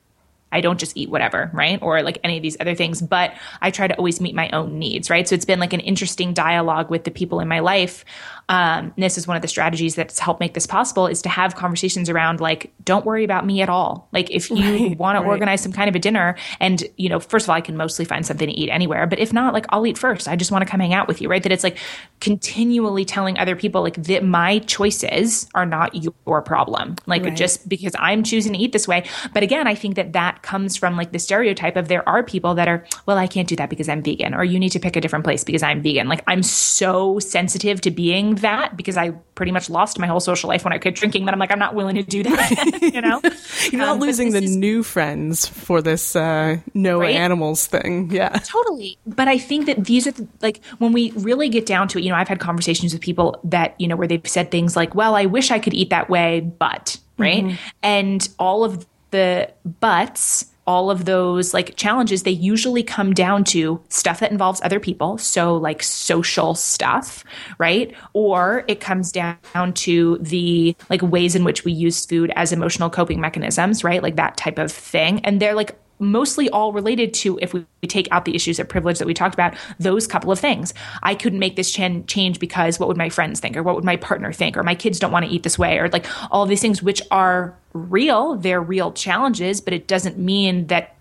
I don't just eat whatever, right? Or like any of these other things, but I try to always meet my own needs, right? So it's been like an interesting dialogue with the people in my life um, this is one of the strategies that's helped make this possible is to have conversations around like don't worry about me at all. Like if you right, want right. to organize some kind of a dinner and you know first of all i can mostly find something to eat anywhere but if not like i'll eat first. I just want to come hang out with you right? That it's like continually telling other people like that my choices are not your problem. Like right. just because i'm choosing to eat this way. But again i think that that comes from like the stereotype of there are people that are well i can't do that because i'm vegan or you need to pick a different place because i'm vegan. Like i'm so sensitive to being that because I pretty much lost my whole social life when I quit drinking that I'm like, I'm not willing to do that. you know? You're not um, losing the is, new friends for this uh, no right? animals thing. Yeah. Totally. But I think that these are the, like when we really get down to it, you know, I've had conversations with people that, you know, where they've said things like, well, I wish I could eat that way, but, right? Mm-hmm. And all of the buts all of those like challenges, they usually come down to stuff that involves other people. So, like social stuff, right? Or it comes down to the like ways in which we use food as emotional coping mechanisms, right? Like that type of thing. And they're like mostly all related to if we, take out the issues of privilege that we talked about those couple of things i couldn't make this ch- change because what would my friends think or what would my partner think or my kids don't want to eat this way or like all these things which are real they're real challenges but it doesn't mean that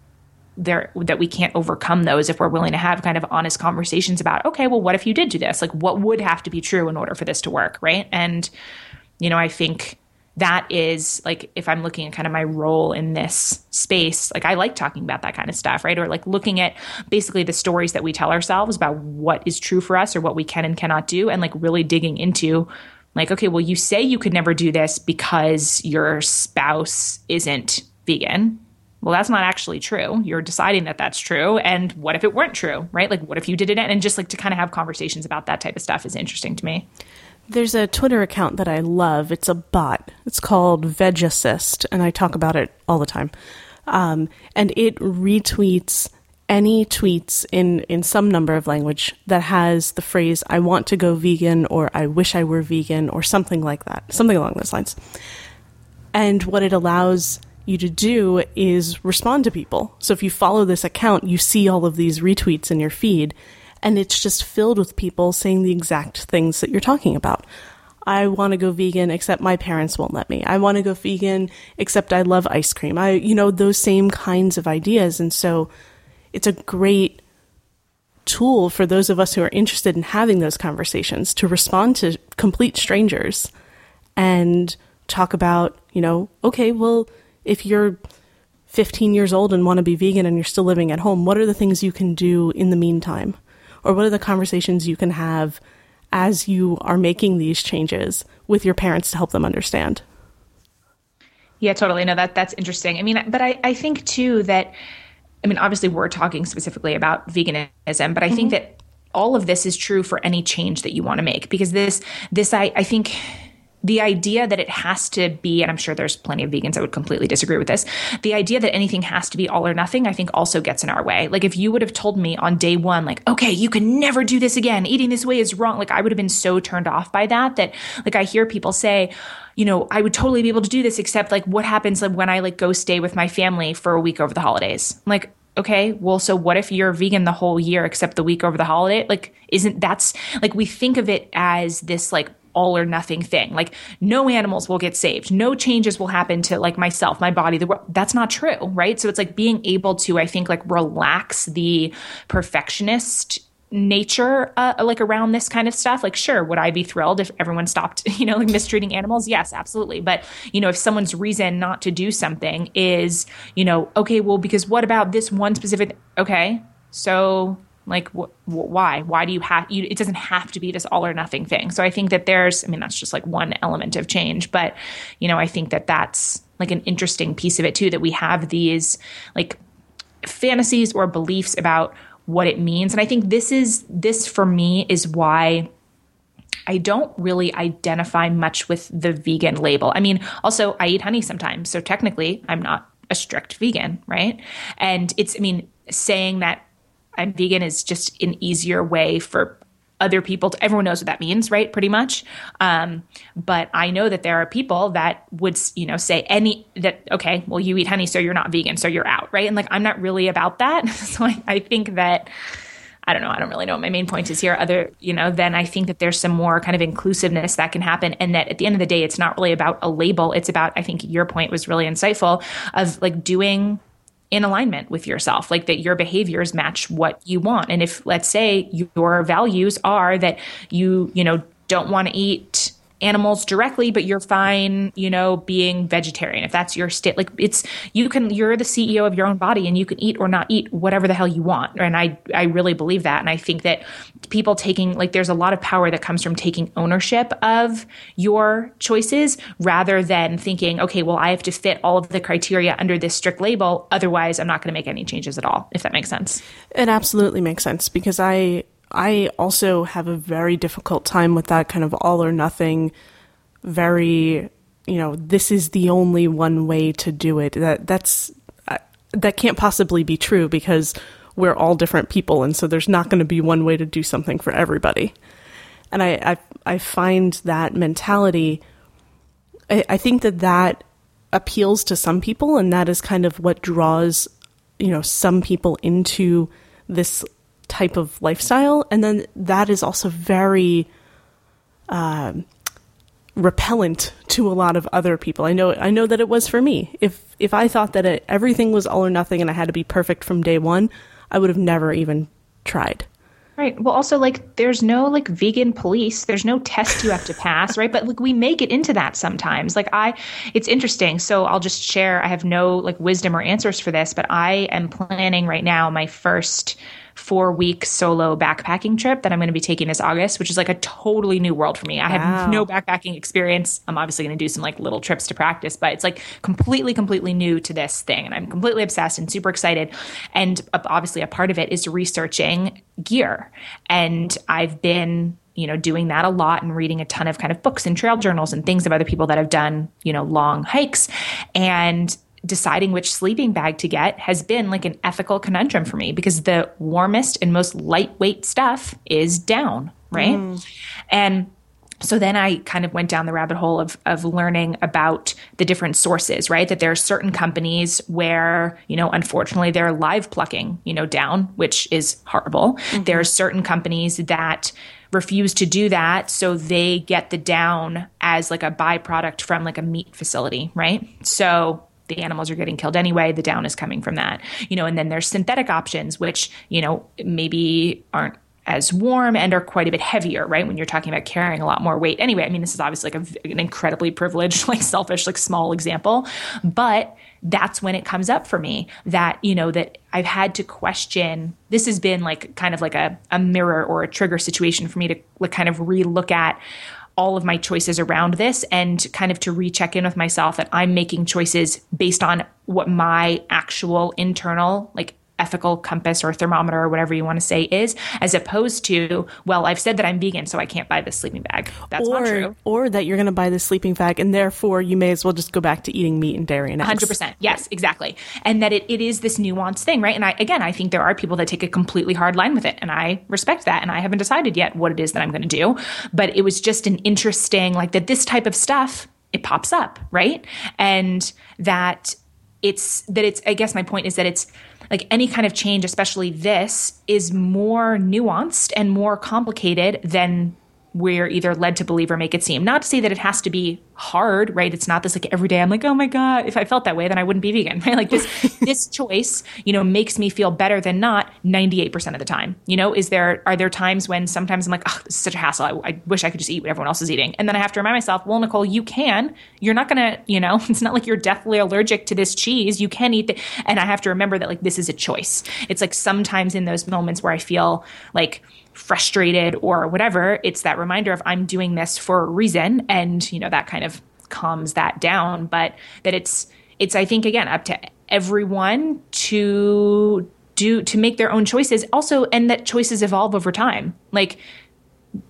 there that we can't overcome those if we're willing to have kind of honest conversations about okay well what if you did do this? Like what would have to be true in order for this to work right? And you know i think that is like if i'm looking at kind of my role in this space like i like talking about that kind of stuff right? Or like looking at basically the stories that we tell ourselves about what is true for us or what we can and cannot do and like really digging into like okay well you say you could never do this because your spouse isn't vegan well that's not actually true you're deciding that that's true and what if it weren't true right like what if you did it and just like to kind of have conversations about that type of stuff is interesting to me there's a Twitter account that I love. It's a bot. It's called VegAssist, and I talk about it all the time. Um, and it retweets any tweets in, in some number of language that has the phrase, I want to go vegan, or I wish I were vegan, or something like that, something along those lines. And what it allows you to do is respond to people. So if you follow this account, you see all of these retweets in your feed, and it's just filled with people saying the exact things that you're talking about. I want to go vegan except my parents won't let me. I want to go vegan except I love ice cream. I you know those same kinds of ideas and so it's a great tool for those of us who are interested in having those conversations to respond to complete strangers and talk about, you know, okay, well, if you're 15 years old and want to be vegan and you're still living at home, what are the things you can do in the meantime? or what are the conversations you can have as you are making these changes with your parents to help them understand? Yeah totally. No that that's interesting. I mean but i i think too that i mean obviously we're talking specifically about veganism but i mm-hmm. think that all of this is true for any change that you want to make because this this i i think the idea that it has to be, and I'm sure there's plenty of vegans that would completely disagree with this, the idea that anything has to be all or nothing, I think also gets in our way. Like if you would have told me on day one, like, okay, you can never do this again, eating this way is wrong, like I would have been so turned off by that that like I hear people say, you know, I would totally be able to do this, except like what happens like, when I like go stay with my family for a week over the holidays? I'm like, okay, well, so what if you're vegan the whole year except the week over the holiday? Like, isn't that's like we think of it as this like all or nothing thing. Like no animals will get saved. No changes will happen to like myself, my body, the world. That's not true, right? So it's like being able to, I think, like relax the perfectionist nature uh, like around this kind of stuff like sure would i be thrilled if everyone stopped you know like mistreating animals yes absolutely but you know if someone's reason not to do something is you know okay well because what about this one specific okay so like wh- wh- why why do you have you it doesn't have to be this all or nothing thing so i think that there's i mean that's just like one element of change but you know i think that that's like an interesting piece of it too that we have these like fantasies or beliefs about what it means and i think this is this for me is why I don't really identify much with the vegan label. I mean, also, I eat honey sometimes. So technically, I'm not a strict vegan, right? And it's, I mean, saying that I'm vegan is just an easier way for other people to, everyone knows what that means right pretty much um, but i know that there are people that would you know say any that okay well you eat honey so you're not vegan so you're out right and like i'm not really about that so I, I think that I don't know. I don't really know what my main point is here. Other, you know, then I think that there's some more kind of inclusiveness that can happen, and that at the end of the day, it's not really about a label. It's about, I think your point was really insightful of like doing in alignment with yourself, like that your behaviors match what you want. And if, let's say, your values are that you, you know, don't want to eat animals directly, but you're fine, you know, being vegetarian. If that's your state, like it's, you can, you're the CEO of your own body and you can eat or not eat whatever the hell you want. And I, I really believe that. And I think that people taking, like, there's a lot of power that comes from taking ownership of your choices rather than thinking, okay, well, I have to fit all of the criteria under this strict label. Otherwise, I'm not going to make any changes at all, if that makes sense. It absolutely makes sense because I, I also have a very difficult time with that kind of all or nothing, very, you know, this is the only one way to do it. That that's uh, that can't possibly be true because we're all different people, and so there's not going to be one way to do something for everybody. And I I, I find that mentality. I, I think that that appeals to some people, and that is kind of what draws, you know, some people into this type of lifestyle. And then that is also very uh, repellent to a lot of other people. I know I know that it was for me. If if I thought that it, everything was all or nothing and I had to be perfect from day 1, I would have never even tried. Right. Well, also like there's no like vegan police. There's no test you have to pass, right? But like we make it into that sometimes. Like I, it's interesting. So I'll just share. I have no like wisdom or answers for this, but I am planning right now my first four week solo backpacking trip that I'm going to be taking this August, which is like a totally new world for me. I wow. have no backpacking experience. I'm obviously going to do some like little trips to practice, but it's like completely, completely new to this thing. And I'm completely obsessed and super excited. And obviously, a part of it is researching gear. And I've been you know doing that a lot and reading a ton of kind of books and trail journals and things of other people that have done you know long hikes and deciding which sleeping bag to get has been like an ethical conundrum for me because the warmest and most lightweight stuff is down, right? Mm. And so then I kind of went down the rabbit hole of of learning about the different sources, right? That there are certain companies where, you know, unfortunately they're live plucking, you know, down, which is horrible. Mm-hmm. There are certain companies that refuse to do that so they get the down as like a byproduct from like a meat facility, right? So the animals are getting killed anyway. The down is coming from that, you know, and then there's synthetic options, which, you know, maybe aren't as warm and are quite a bit heavier, right? When you're talking about carrying a lot more weight. Anyway, I mean, this is obviously like a, an incredibly privileged, like selfish, like small example, but that's when it comes up for me that, you know, that I've had to question. This has been like kind of like a, a mirror or a trigger situation for me to like kind of relook at all of my choices around this and kind of to recheck in with myself that I'm making choices based on what my actual internal like ethical compass or thermometer or whatever you want to say is, as opposed to, well, I've said that I'm vegan, so I can't buy this sleeping bag. That's or, not true. Or that you're going to buy this sleeping bag and therefore you may as well just go back to eating meat and dairy and eggs. 100%. Yes, exactly. And that it, it is this nuanced thing, right? And I, again, I think there are people that take a completely hard line with it. And I respect that. And I haven't decided yet what it is that I'm going to do. But it was just an interesting, like that this type of stuff, it pops up, right? And that it's, that it's, I guess my point is that it's, like any kind of change, especially this, is more nuanced and more complicated than we're either led to believe or make it seem. Not to say that it has to be hard, right? It's not this like every day I'm like, oh my God, if I felt that way, then I wouldn't be vegan, right? Like this, this choice, you know, makes me feel better than not 98% of the time. You know, is there, are there times when sometimes I'm like, oh, this is such a hassle. I, I wish I could just eat what everyone else is eating. And then I have to remind myself, well, Nicole, you can, you're not going to, you know, it's not like you're deathly allergic to this cheese. You can eat it. And I have to remember that like this is a choice. It's like sometimes in those moments where I feel like, frustrated or whatever, it's that reminder of I'm doing this for a reason. And, you know, that kind of calms that down. But that it's, it's, I think, again, up to everyone to do, to make their own choices. Also, and that choices evolve over time. Like,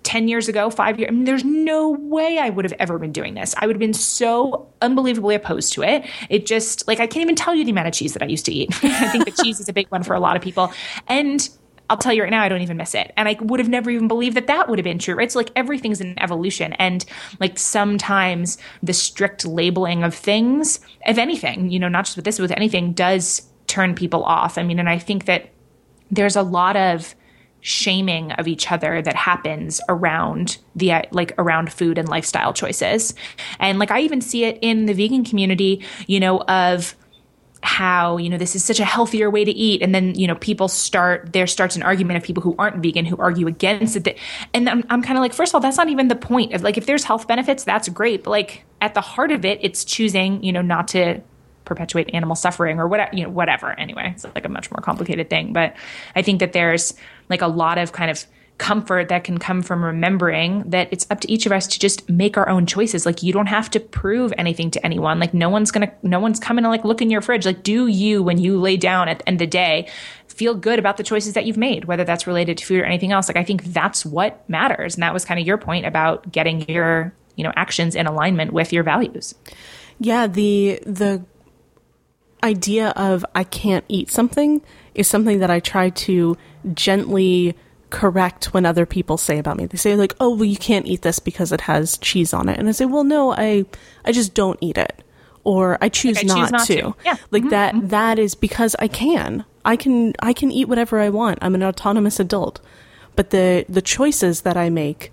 10 years ago, five years, I mean, there's no way I would have ever been doing this. I would have been so unbelievably opposed to it. It just, like, I can't even tell you the amount of cheese that I used to eat. I think the cheese is a big one for a lot of people. And I'll tell you right now, I don't even miss it. And I would have never even believed that that would have been true, right? So, like, everything's an evolution. And, like, sometimes the strict labeling of things, of anything, you know, not just with this, with anything, does turn people off. I mean, and I think that there's a lot of shaming of each other that happens around the like around food and lifestyle choices and like i even see it in the vegan community you know of how you know this is such a healthier way to eat. And then you know people start there starts an argument of people who aren't vegan who argue against it. And i'm, I'm kind of like first of all that's not even the point of like if there's health benefits that's great. But like at the heart of it it's choosing you know not to perpetuate animal suffering or whatever you know whatever anyway. It's like a much more complicated thing. But i think that there's like a lot of kind of comfort that can come from remembering that it's up to each of us to just make our own choices. Like you don't have to prove anything to anyone. Like no one's gonna, no one's coming to like look in your fridge. Like do you, when you lay down at the end of the day, feel good about the choices that you've made, whether that's related to food or anything else. Like I think that's what matters. And that was kind of your point about getting your, you know, actions in alignment with your values. Yeah. The, the idea of I can't eat something is something that I try to gently correct when other people say about me. They say like, "Oh, well, you can't eat this because it has cheese on it," and I say, "Well, no, I I just don't eat it, or I choose, like, I not, choose not, to." to. Yeah. Like mm-hmm. that. Mm-hmm. that is because I can. I can. I can eat whatever I want. I'm an autonomous adult, but the the choices that I make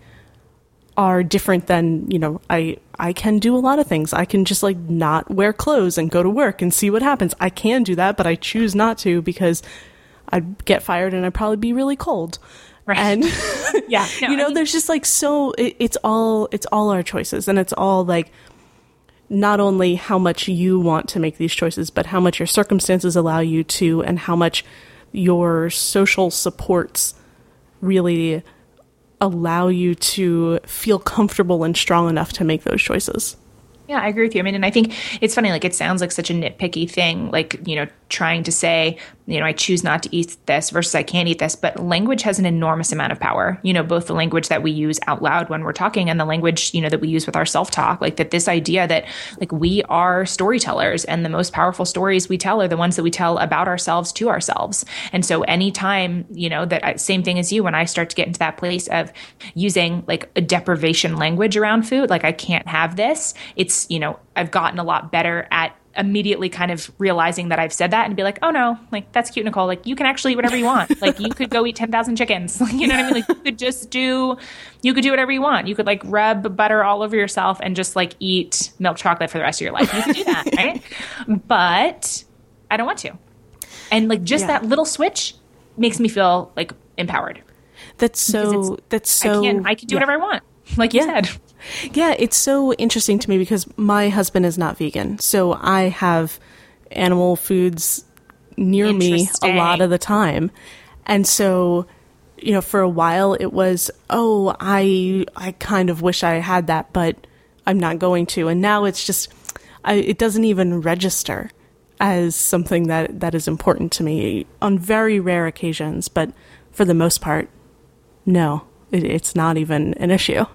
are different than, you know, I I can do a lot of things. I can just like not wear clothes and go to work and see what happens. I can do that, but I choose not to because I'd get fired and I'd probably be really cold. Right. And yeah, no, you know, I mean, there's just like so it, it's all it's all our choices and it's all like not only how much you want to make these choices, but how much your circumstances allow you to, and how much your social supports really allow you to feel comfortable and strong enough to make those choices. Yeah, I agree with you. I mean, and I think it's funny, like, it sounds like such a nitpicky thing, like, you know, trying to say, you know, I choose not to eat this versus I can't eat this. But language has an enormous amount of power. You know, both the language that we use out loud when we're talking and the language, you know, that we use with our self talk. Like that this idea that like we are storytellers and the most powerful stories we tell are the ones that we tell about ourselves to ourselves. And so anytime, you know, that I, same thing as you, when I start to get into that place of using like a deprivation language around food, like I can't have this, it's, you know, I've gotten a lot better at immediately kind of realizing that I've said that and be like, oh no, like that's cute, Nicole. Like you can actually eat whatever you want. like you could go eat 10,000 chickens. Like, you know what I mean? Like you could just do, you could do whatever you want. You could like rub butter all over yourself and just like eat milk chocolate for the rest of your life. You could do that, right? But I don't want to. And like just yeah. that little switch makes me feel like empowered. That's so, that's so, I can, I can do yeah. whatever I want. Like you yeah. said. Yeah, it's so interesting to me because my husband is not vegan. So I have animal foods near me a lot of the time. And so, you know, for a while it was, oh, I I kind of wish I had that, but I'm not going to. And now it's just I, it doesn't even register as something that that is important to me on very rare occasions, but for the most part, no, it, it's not even an issue.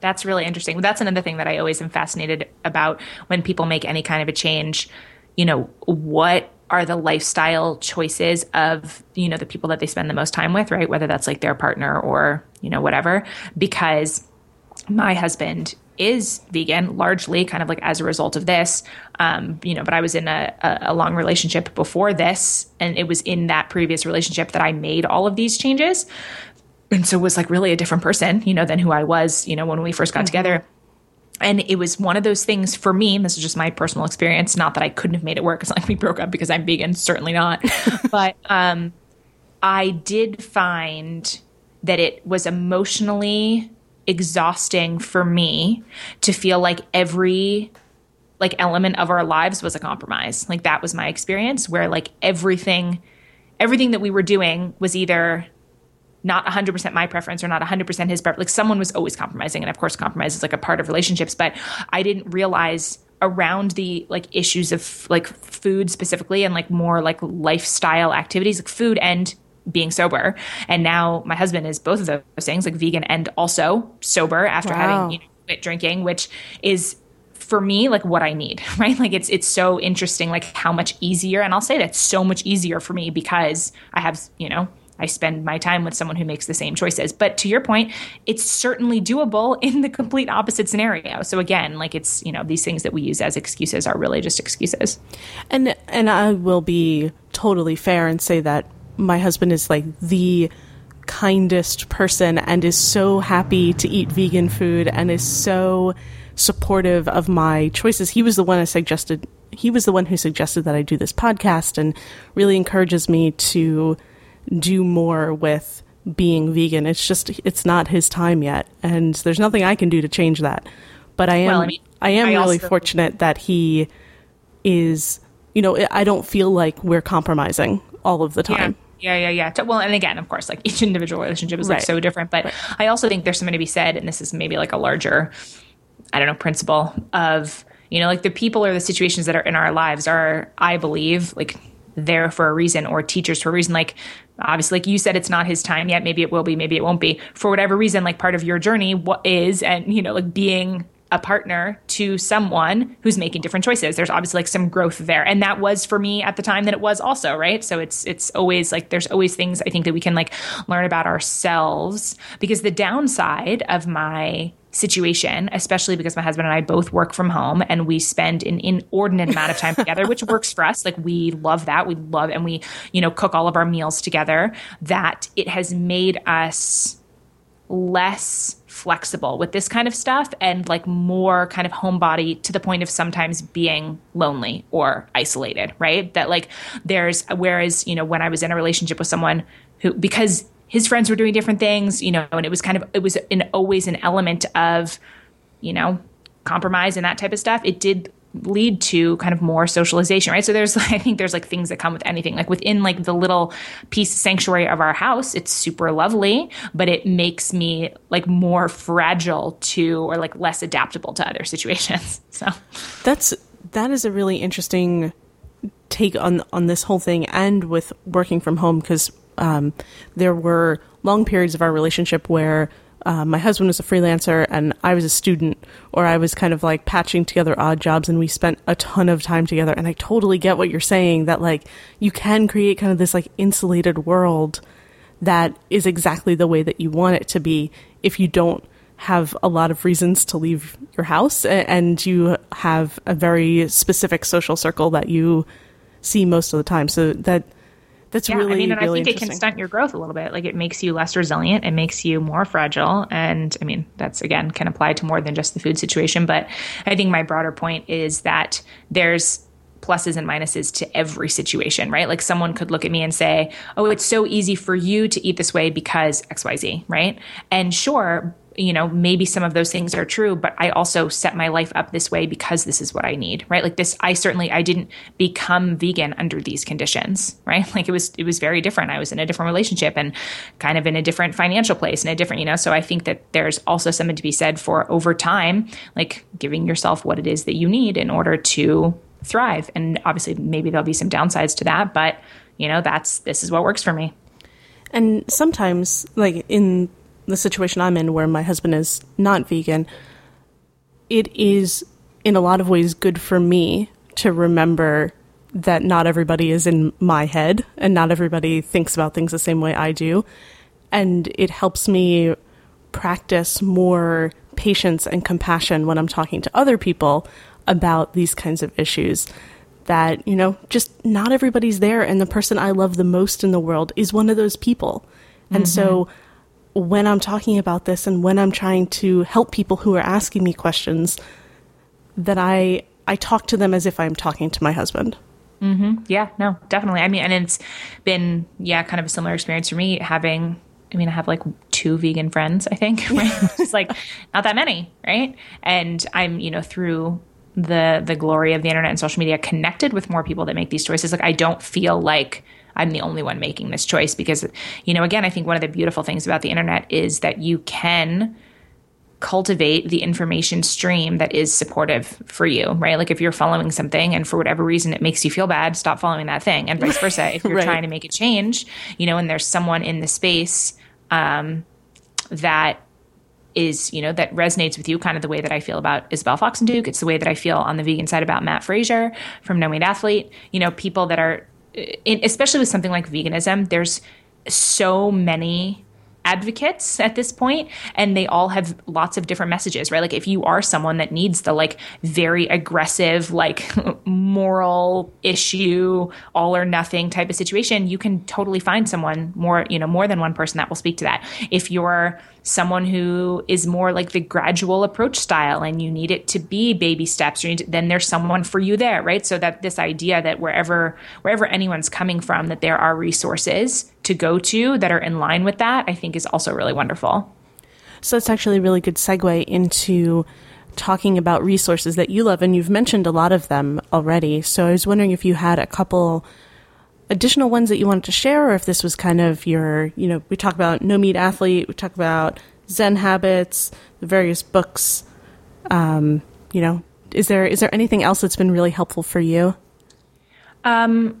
That's really interesting. That's another thing that I always am fascinated about when people make any kind of a change. You know, what are the lifestyle choices of, you know, the people that they spend the most time with, right? Whether that's like their partner or, you know, whatever. Because my husband is vegan largely kind of like as a result of this um, you know but i was in a, a, long relationship before this and it was in that previous relationship that i made all of these changes and so was like really a different person, you know, than who I was, you know, when we first got mm-hmm. together. And it was one of those things for me, this is just my personal experience, not that I couldn't have made it work. It's like we broke up because I'm vegan, certainly not. but um, I did find that it was emotionally exhausting for me to feel like every like element of our lives was a compromise. Like that was my experience where like everything everything that we were doing was either not 100% my preference or not 100% his preference. Like someone was always compromising. And of course, compromise is like a part of relationships. But I didn't realize around the like issues of like food specifically and like more like lifestyle activities, like food and being sober. And now my husband is both of those things, like vegan and also sober after wow. having you know, quit drinking, which is for me like what I need, right? Like it's it's so interesting like how much easier and I'll say that's so much easier for me because I have, you know, I spend my time with someone who makes the same choices. But to your point, it's certainly doable in the complete opposite scenario. So again, like it's, you know, these things that we use as excuses are really just excuses. And and I will be totally fair and say that my husband is like the kindest person and is so happy to eat vegan food and is so supportive of my choices. He was the one I suggested he was the one who suggested that I do this podcast and really encourages me to do more with being vegan. It's just it's not his time yet, and there's nothing I can do to change that. But I am well, I, mean, I, am I really also, fortunate that he is. You know, I don't feel like we're compromising all of the time. Yeah. Yeah, yeah, yeah. Well, and again, of course, like each individual relationship is like right. so different. But right. I also think there's something to be said, and this is maybe like a larger, I don't know, principle of you know, like the people or the situations that are in our lives are, I believe, like there for a reason or teachers for a reason. Like obviously like you said it's not his time yet. Maybe it will be maybe it won't be. For whatever reason like part of your journey what is and you know like being a partner to someone who's making different choices. There's obviously like some growth there. And that was for me at the time that it was also right? So it's it's always like there's always things i think that we can like learn about ourselves. Because the downside of my situation, especially because my husband and I both work from home and we spend an inordinate amount of time together, which works for us. Like we love that. We love and we, you know, cook all of our meals together, that it has made us less flexible with this kind of stuff and like more kind of homebody to the point of sometimes being lonely or isolated, right? That like there's whereas, you know, when I was in a relationship with someone who because his friends were doing different things, you know, and it was kind of it was an always an element of, you know, compromise and that type of stuff. It did lead to kind of more socialization, right? So there's, I think there's like things that come with anything. Like within like the little piece sanctuary of our house, it's super lovely, but it makes me like more fragile to or like less adaptable to other situations. So that's that is a really interesting take on on this whole thing and with working from home because um, there were long periods of our relationship where uh, my husband was a freelancer and I was a student, or I was kind of like patching together odd jobs, and we spent a ton of time together. And I totally get what you're saying that like you can create kind of this like insulated world that is exactly the way that you want it to be if you don't have a lot of reasons to leave your house and you have a very specific social circle that you see most of the time. So that that's yeah, really, I mean, and really I think it can stunt your growth a little bit. Like it makes you less resilient. It makes you more fragile. And I mean, that's again can apply to more than just the food situation. But I think my broader point is that there's pluses and minuses to every situation, right? Like someone could look at me and say, "Oh, it's so easy for you to eat this way because XYZ," right? And sure, you know, maybe some of those things are true, but I also set my life up this way because this is what I need, right? Like this, I certainly, I didn't become vegan under these conditions, right? Like it was, it was very different. I was in a different relationship and kind of in a different financial place and a different, you know, so I think that there's also something to be said for over time, like giving yourself what it is that you need in order to thrive. And obviously maybe there'll be some downsides to that, but you know, that's, this is what works for me. And sometimes, like in the situation I'm in where my husband is not vegan, it is in a lot of ways good for me to remember that not everybody is in my head and not everybody thinks about things the same way I do. And it helps me practice more patience and compassion when I'm talking to other people about these kinds of issues. That, you know, just not everybody's there. And the person I love the most in the world is one of those people. And mm-hmm. so when I'm talking about this and when I'm trying to help people who are asking me questions, that I I talk to them as if I'm talking to my husband. Mm-hmm. Yeah, no, definitely. I mean, and it's been yeah, kind of a similar experience for me having. I mean, I have like two vegan friends, I think, right? it's like not that many, right? And I'm, you know, through the the glory of the internet and social media, connected with more people that make these choices. Like, I don't feel like I'm the only one making this choice because, you know, again, I think one of the beautiful things about the internet is that you can cultivate the information stream that is supportive for you, right? Like if you're following something and for whatever reason it makes you feel bad, stop following that thing. And vice versa. If you're right. trying to make a change, you know, and there's someone in the space um, that is, you know, that resonates with you, kind of the way that I feel about Isabel Foxen Duke. It's the way that I feel on the vegan side about Matt Frazier from No Meat Athlete. You know, people that are especially with something like veganism, there's so many advocates at this point and they all have lots of different messages right? Like if you are someone that needs the like very aggressive like moral issue all or nothing type of situation you can totally find someone more you know more than one person that will speak to that. If you're someone who is more like the gradual approach style and you need it to be baby steps then there's someone for you there right? So that this idea that wherever wherever anyone's coming from that there are resources to go to that are in line with that i think is also really wonderful so it's actually a really good segue into talking about resources that you love and you've mentioned a lot of them already so i was wondering if you had a couple additional ones that you wanted to share, or if this was kind of your, you know, we talk about No Meat Athlete, we talk about Zen habits, the various books. Um, you know, is there is there anything else that's been really helpful for you? Um,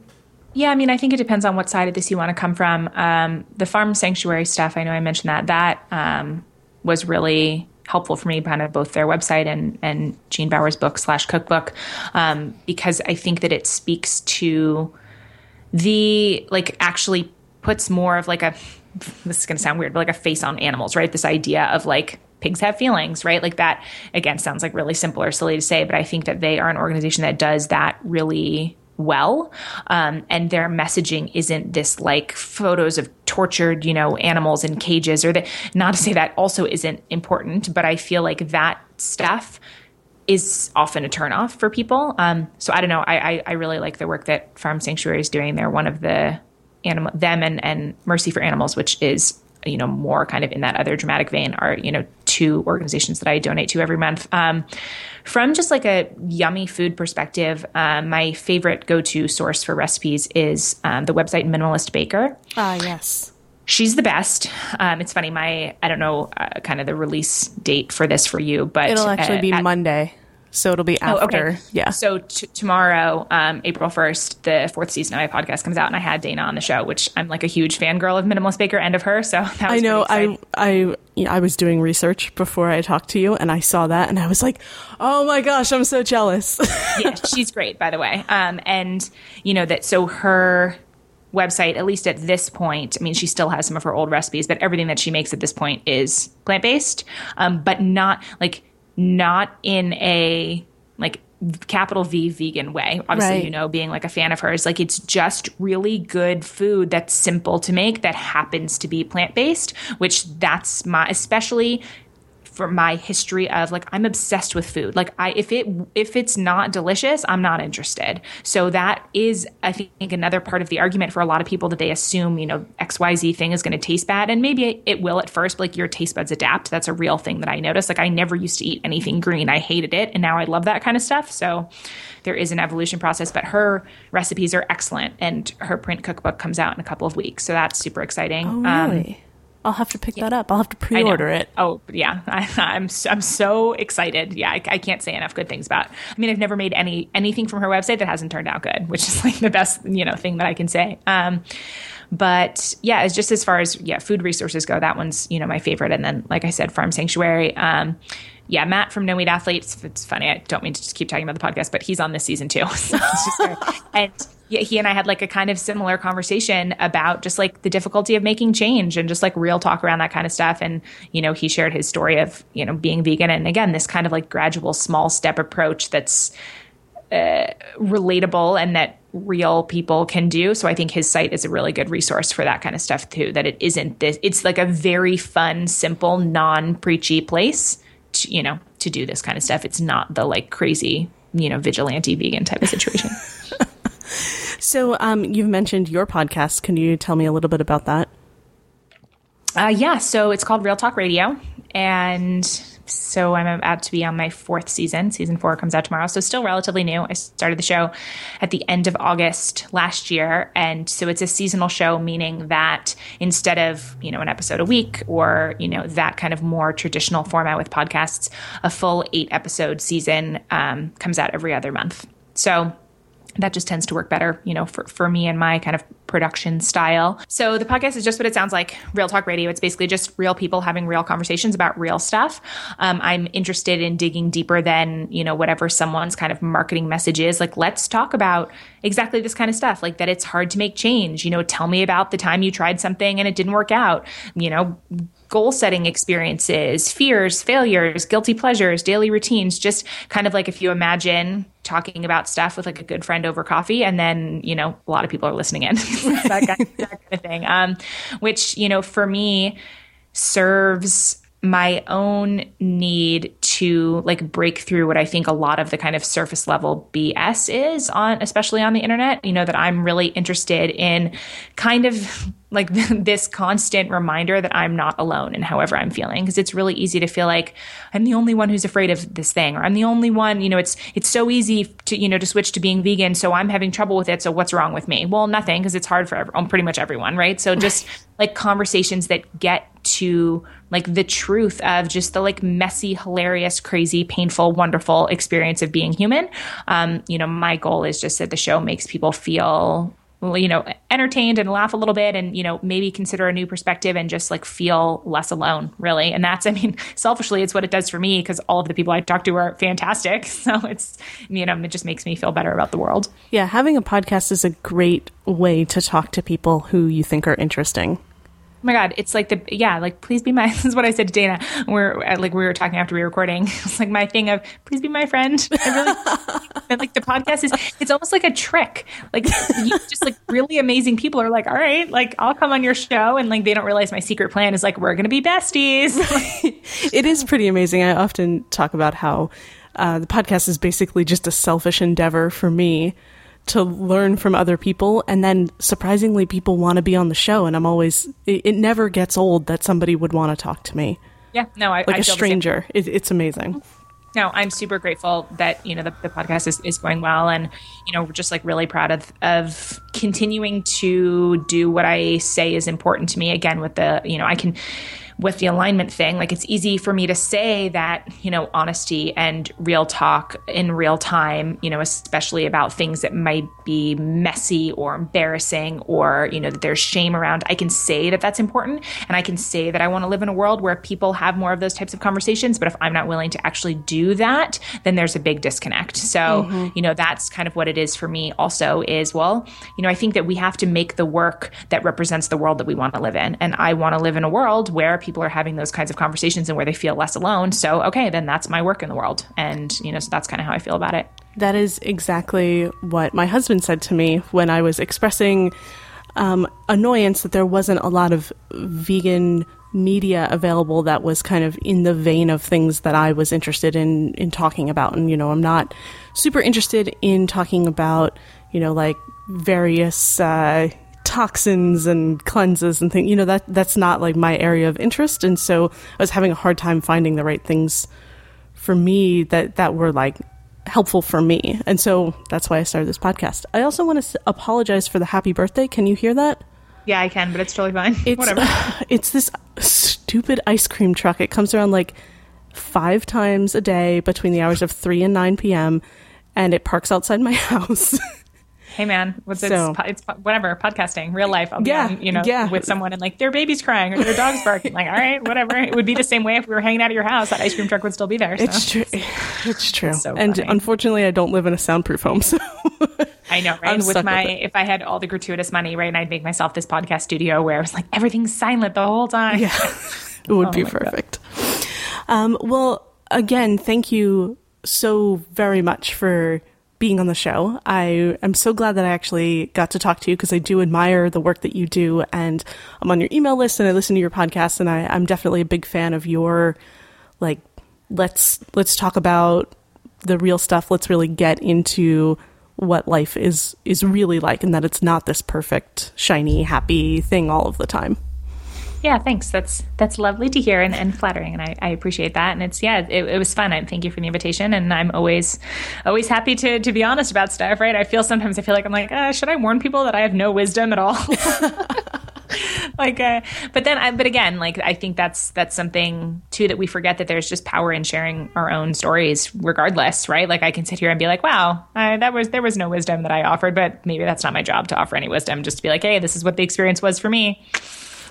yeah, I mean, I think it depends on what side of this you want to come from. Um, the farm sanctuary stuff, I know I mentioned that. That um, was really helpful for me, kind of both their website and and Gene Baur's book slash cookbook, um, because I think that it speaks to the like actually puts more of like a this is going to sound weird, but like a face on animals, right? This idea of like pigs have feelings, right? Like that again sounds like really simple or silly to say, but I think that they are an organization that does that really well. Um, and their messaging isn't this like photos of tortured, you know, animals in cages or that, not to say that also isn't important, but I feel like that stuff is often a turnoff for people. Um, so I don't know. I, I, I really like the work that Farm Sanctuary is doing. They're one of the animal, them and, and Mercy for Animals, which is you know more kind of in that other dramatic vein are you know two organizations that I donate to every month. Um, from just like a yummy food perspective, um, my favorite go to source for recipes is um, the website Minimalist Baker. Ah, yes. She's the best. Um, it's funny, my, I don't know uh, kind of the release date for this for you, but it'll actually uh, be at, Monday. So it'll be after. Oh, okay. Yeah. So t- tomorrow, um, April 1st, the fourth season of my podcast comes out, and I had Dana on the show, which I'm like a huge fangirl of Minimalist Baker and of her. So that was I know. I I I was doing research before I talked to you, and I saw that, and I was like, "Oh my gosh, I'm so jealous." yeah, she's great, by the way. Um, and you know that so her website, at least at this point, I mean, she still has some of her old recipes, but everything that she makes at this point is plant based, um, but not like not in a like capital V vegan way. Obviously, Right. you know, being like a fan of hers, like it's just really good food that's simple to make that happens to be plant based, which that's my, especially for my history of like I'm obsessed with food. Like I if it if it's not delicious, I'm not interested. So that is I think another part of the argument for a lot of people that they assume, you know, XYZ thing is going to taste bad and maybe it, will at first, but like your taste buds adapt. That's a real thing that I noticed. Like I never used to eat anything green. I hated it and now I love that kind of stuff. So there is an evolution process, but her recipes are excellent and her print cookbook comes out in a couple of weeks. So that's super exciting. oh, Um, really? I'll have to pick that up. I'll have to pre-order it. Oh yeah, I, I'm s- I'm so excited. Yeah, I, I can't say enough good things about. I mean, I've never made any anything from her website that hasn't turned out good, which is like the best you know thing that I can say. Um, but yeah, it's just as far as yeah food resources go, that one's you know my favorite. And then like I said, Farm Sanctuary. Um, yeah, Matt from No Meat Athletes. It's funny. I don't mean to just keep talking about the podcast, but he's on this season too. So it's just great. and yeah, he and I had like a kind of similar conversation about just like the difficulty of making change and just like real talk around that kind of stuff. And, you know, he shared his story of, you know, being vegan. And again, this kind of like gradual small step approach that's uh, relatable and that real people can do. So I think his site is a really good resource for that kind of stuff too. That it isn't this, it's like a very fun, simple, non preachy place, to, you know, to do this kind of stuff. It's not the like crazy, you know, vigilante vegan type of situation. So, um, you've mentioned your podcast. Can you tell me a little bit about that? Uh, yeah, so it's called Real Talk Radio, and so I'm about to be on my fourth season. Season four comes out tomorrow, so still relatively new. I started the show at the end of August last year, and so it's a seasonal show, meaning that instead of you know an episode a week or you know that kind of more traditional format with podcasts, a full eight episode season um, comes out every other month. So that just tends to work better, you know, for, for me and my kind of production style. So the podcast is just what it sounds like real talk radio. It's basically just real people having real conversations about real stuff. Um, I'm interested in digging deeper than, you know, whatever someone's kind of marketing message is. Like, let's talk about exactly this kind of stuff, like that it's hard to make change. You know, tell me about the time you tried something and it didn't work out, you know, goal setting experiences, fears, failures, guilty pleasures, daily routines, just kind of like if you imagine talking about stuff with like a good friend over coffee and then, you know, a lot of people are listening in. that, kind, that kind of thing. Um, which, you know, for me serves my own need to like break through what I think a lot of the kind of surface level BS is on, especially on the internet. You know, that I'm really interested in kind of like this constant reminder that I'm not alone in however I'm feeling. Cause it's really easy to feel like I'm the only one who's afraid of this thing, or I'm the only one, you know, it's, it's so easy to, you know, to switch to being vegan. So I'm having trouble with it. So what's wrong with me? Well, nothing. Cause it's hard for pretty much everyone. Right. So just like conversations that get to like the truth of just the like messy, hilarious, crazy, painful, wonderful experience of being human. Um, you know, my goal is just that the show makes people feel you know entertained and laugh a little bit and you know maybe consider a new perspective and just like feel less alone really and that's i mean selfishly it's what it does for me because all of the people i talk to are fantastic so it's you know it just makes me feel better about the world Yeah, having a podcast is a great way to talk to people who you think are interesting. Oh my God, it's like the yeah, like please be my. This is what I said to Dana. We're uh, like we were talking after we were recording. It's like my thing of please be my friend. I really like the podcast is. It's almost like a trick. Like you just like really amazing people are like, all right, like I'll come on your show, and like they don't realize my secret plan is like we're gonna be besties. it is pretty amazing. I often talk about how uh, the podcast is basically just a selfish endeavor for me to learn from other people. And then surprisingly people want to be on the show. And i'm always it, it never gets old that somebody would want to talk to me. Yeah no i like I a stranger. It, it's amazing. No i'm super grateful that you know the, the podcast is, is going well. And you know we're just like really proud of of continuing to do what i say is important to me. Again with the you know i can with the alignment thing, like it's easy for me to say that, you know, honesty and real talk in real time, you know, especially about things that might be messy or embarrassing or, you know, that there's shame around. I can say that that's important and I can say that I want to live in a world where people have more of those types of conversations. But if I'm not willing to actually do that, then there's a big disconnect. So, mm-hmm. you know, that's kind of what it is for me also is, well, you know, I think that we have to make the work that represents the world that we want to live in. And I want to live in a world where people people are having those kinds of conversations and where they feel less alone. So, okay, then that's my work in the world. And, you know, so that's kind of how I feel about it. That is exactly what my husband said to me when I was expressing um, annoyance that there wasn't a lot of vegan media available that was kind of in the vein of things that I was interested in in talking about. And you know, I'm not super interested in talking about you know like various uh, toxins and cleanses and things. You know that that's not like my area of interest, and so I was having a hard time finding the right things for me that that were like helpful for me, and so that's why I started this podcast. I also want to apologize for the happy birthday. Can you hear that? Yeah, I can, but it's totally fine. It's, Whatever. it's this stupid ice cream truck. It comes around like five times a day between the hours of 3 and 9 p.m. and it parks outside my house. Hey man, what's so, it's, it's whatever podcasting, real life. I'll yeah, on, you know, yeah. with someone and like their baby's crying or their dog's barking. like, all right, whatever. It would be the same way if we were hanging out at your house. That ice cream truck would still be there. So. It's true. It's true. It's so and unfortunately, I don't live in a soundproof home, so I know, right? I'm with my, with if I had all the gratuitous money, right, and I'd make myself this podcast studio where it was like everything's silent the whole time. Yeah, it would oh be perfect. Um, well, again, thank you so very much for being on the show. I am so glad that I actually got to talk to you because I do admire the work that you do, and I'm on your email list and I listen to your podcast, and I, I'm definitely a big fan of your like let's let's talk about the real stuff. Let's really get into what life is is really like, and that it's not this perfect, shiny, happy thing all of the time. Yeah, thanks. That's that's lovely to hear and, and flattering, and I, I appreciate that. And it's yeah, it, it was fun. I thank you for the invitation, and I'm always always happy to to be honest about stuff. Right? I feel sometimes I feel like I'm like, uh, should I warn people that I have no wisdom at all? like uh, but then I, but again like i think that's that's something too that we forget that there's just power in sharing our own stories regardless right like i can sit here and be like wow I, that was there was no wisdom that i offered but maybe that's not my job to offer any wisdom just to be like hey this is what the experience was for me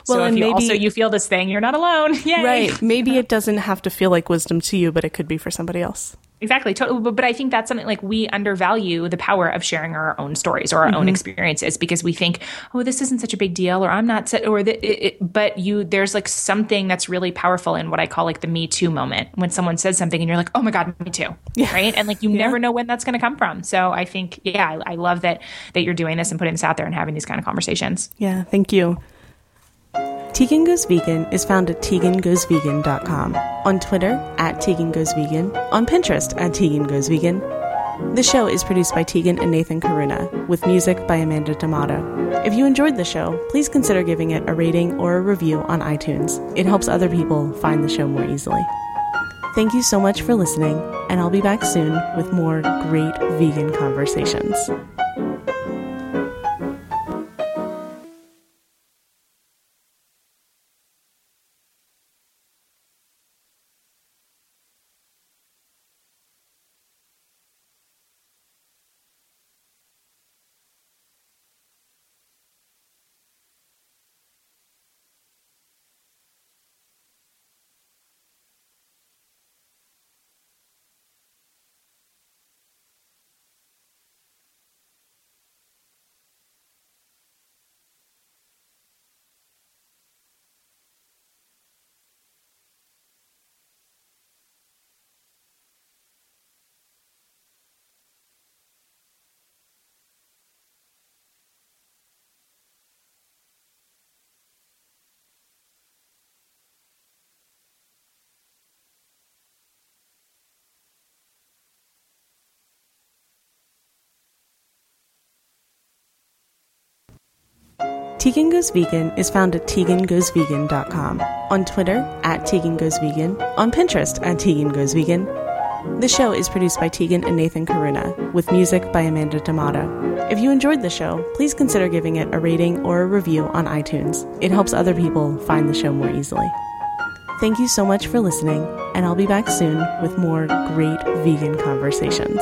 well, so if you maybe, also you feel this thing, you're not alone. Yay. Right. Maybe it doesn't have to feel like wisdom to you, but it could be for somebody else. Exactly. Totally. But, but I think that's something like we undervalue the power of sharing our own stories or our mm-hmm. own experiences because we think, oh, this isn't such a big deal, or I'm not, or the, it, it, but you, there's like something that's really powerful in what I call like the Me Too moment when someone says something and you're like, oh my God, me too. Yeah. Right. And like you yeah. never know when that's going to come from. So I think, yeah, I, I love that, that you're doing this and putting this out there and having these kind of conversations. Yeah. Thank you. Teagan Goes Vegan is found at teagangoesvegan.com, on Twitter at Teagan Goes Vegan, on Pinterest at Teagan Goes Vegan. The show is produced by Teagan and Nathan Karuna, with music by Amanda D'Amato. If you enjoyed the show, please consider giving it a rating or a review on iTunes. It helps other people find the show more easily. Thank you so much for listening, and I'll be back soon with more great vegan conversations. Teagan Goes Vegan is found at teagangoesvegan.com, on Twitter at Teagan Goes Vegan, on Pinterest at Teagan Goes Vegan. The show is produced by Teagan and Nathan Karuna, with music by Amanda D'Amato. If you enjoyed the show, please consider giving it a rating or a review on iTunes. It helps other people find the show more easily. Thank you so much for listening, and I'll be back soon with more great vegan conversations.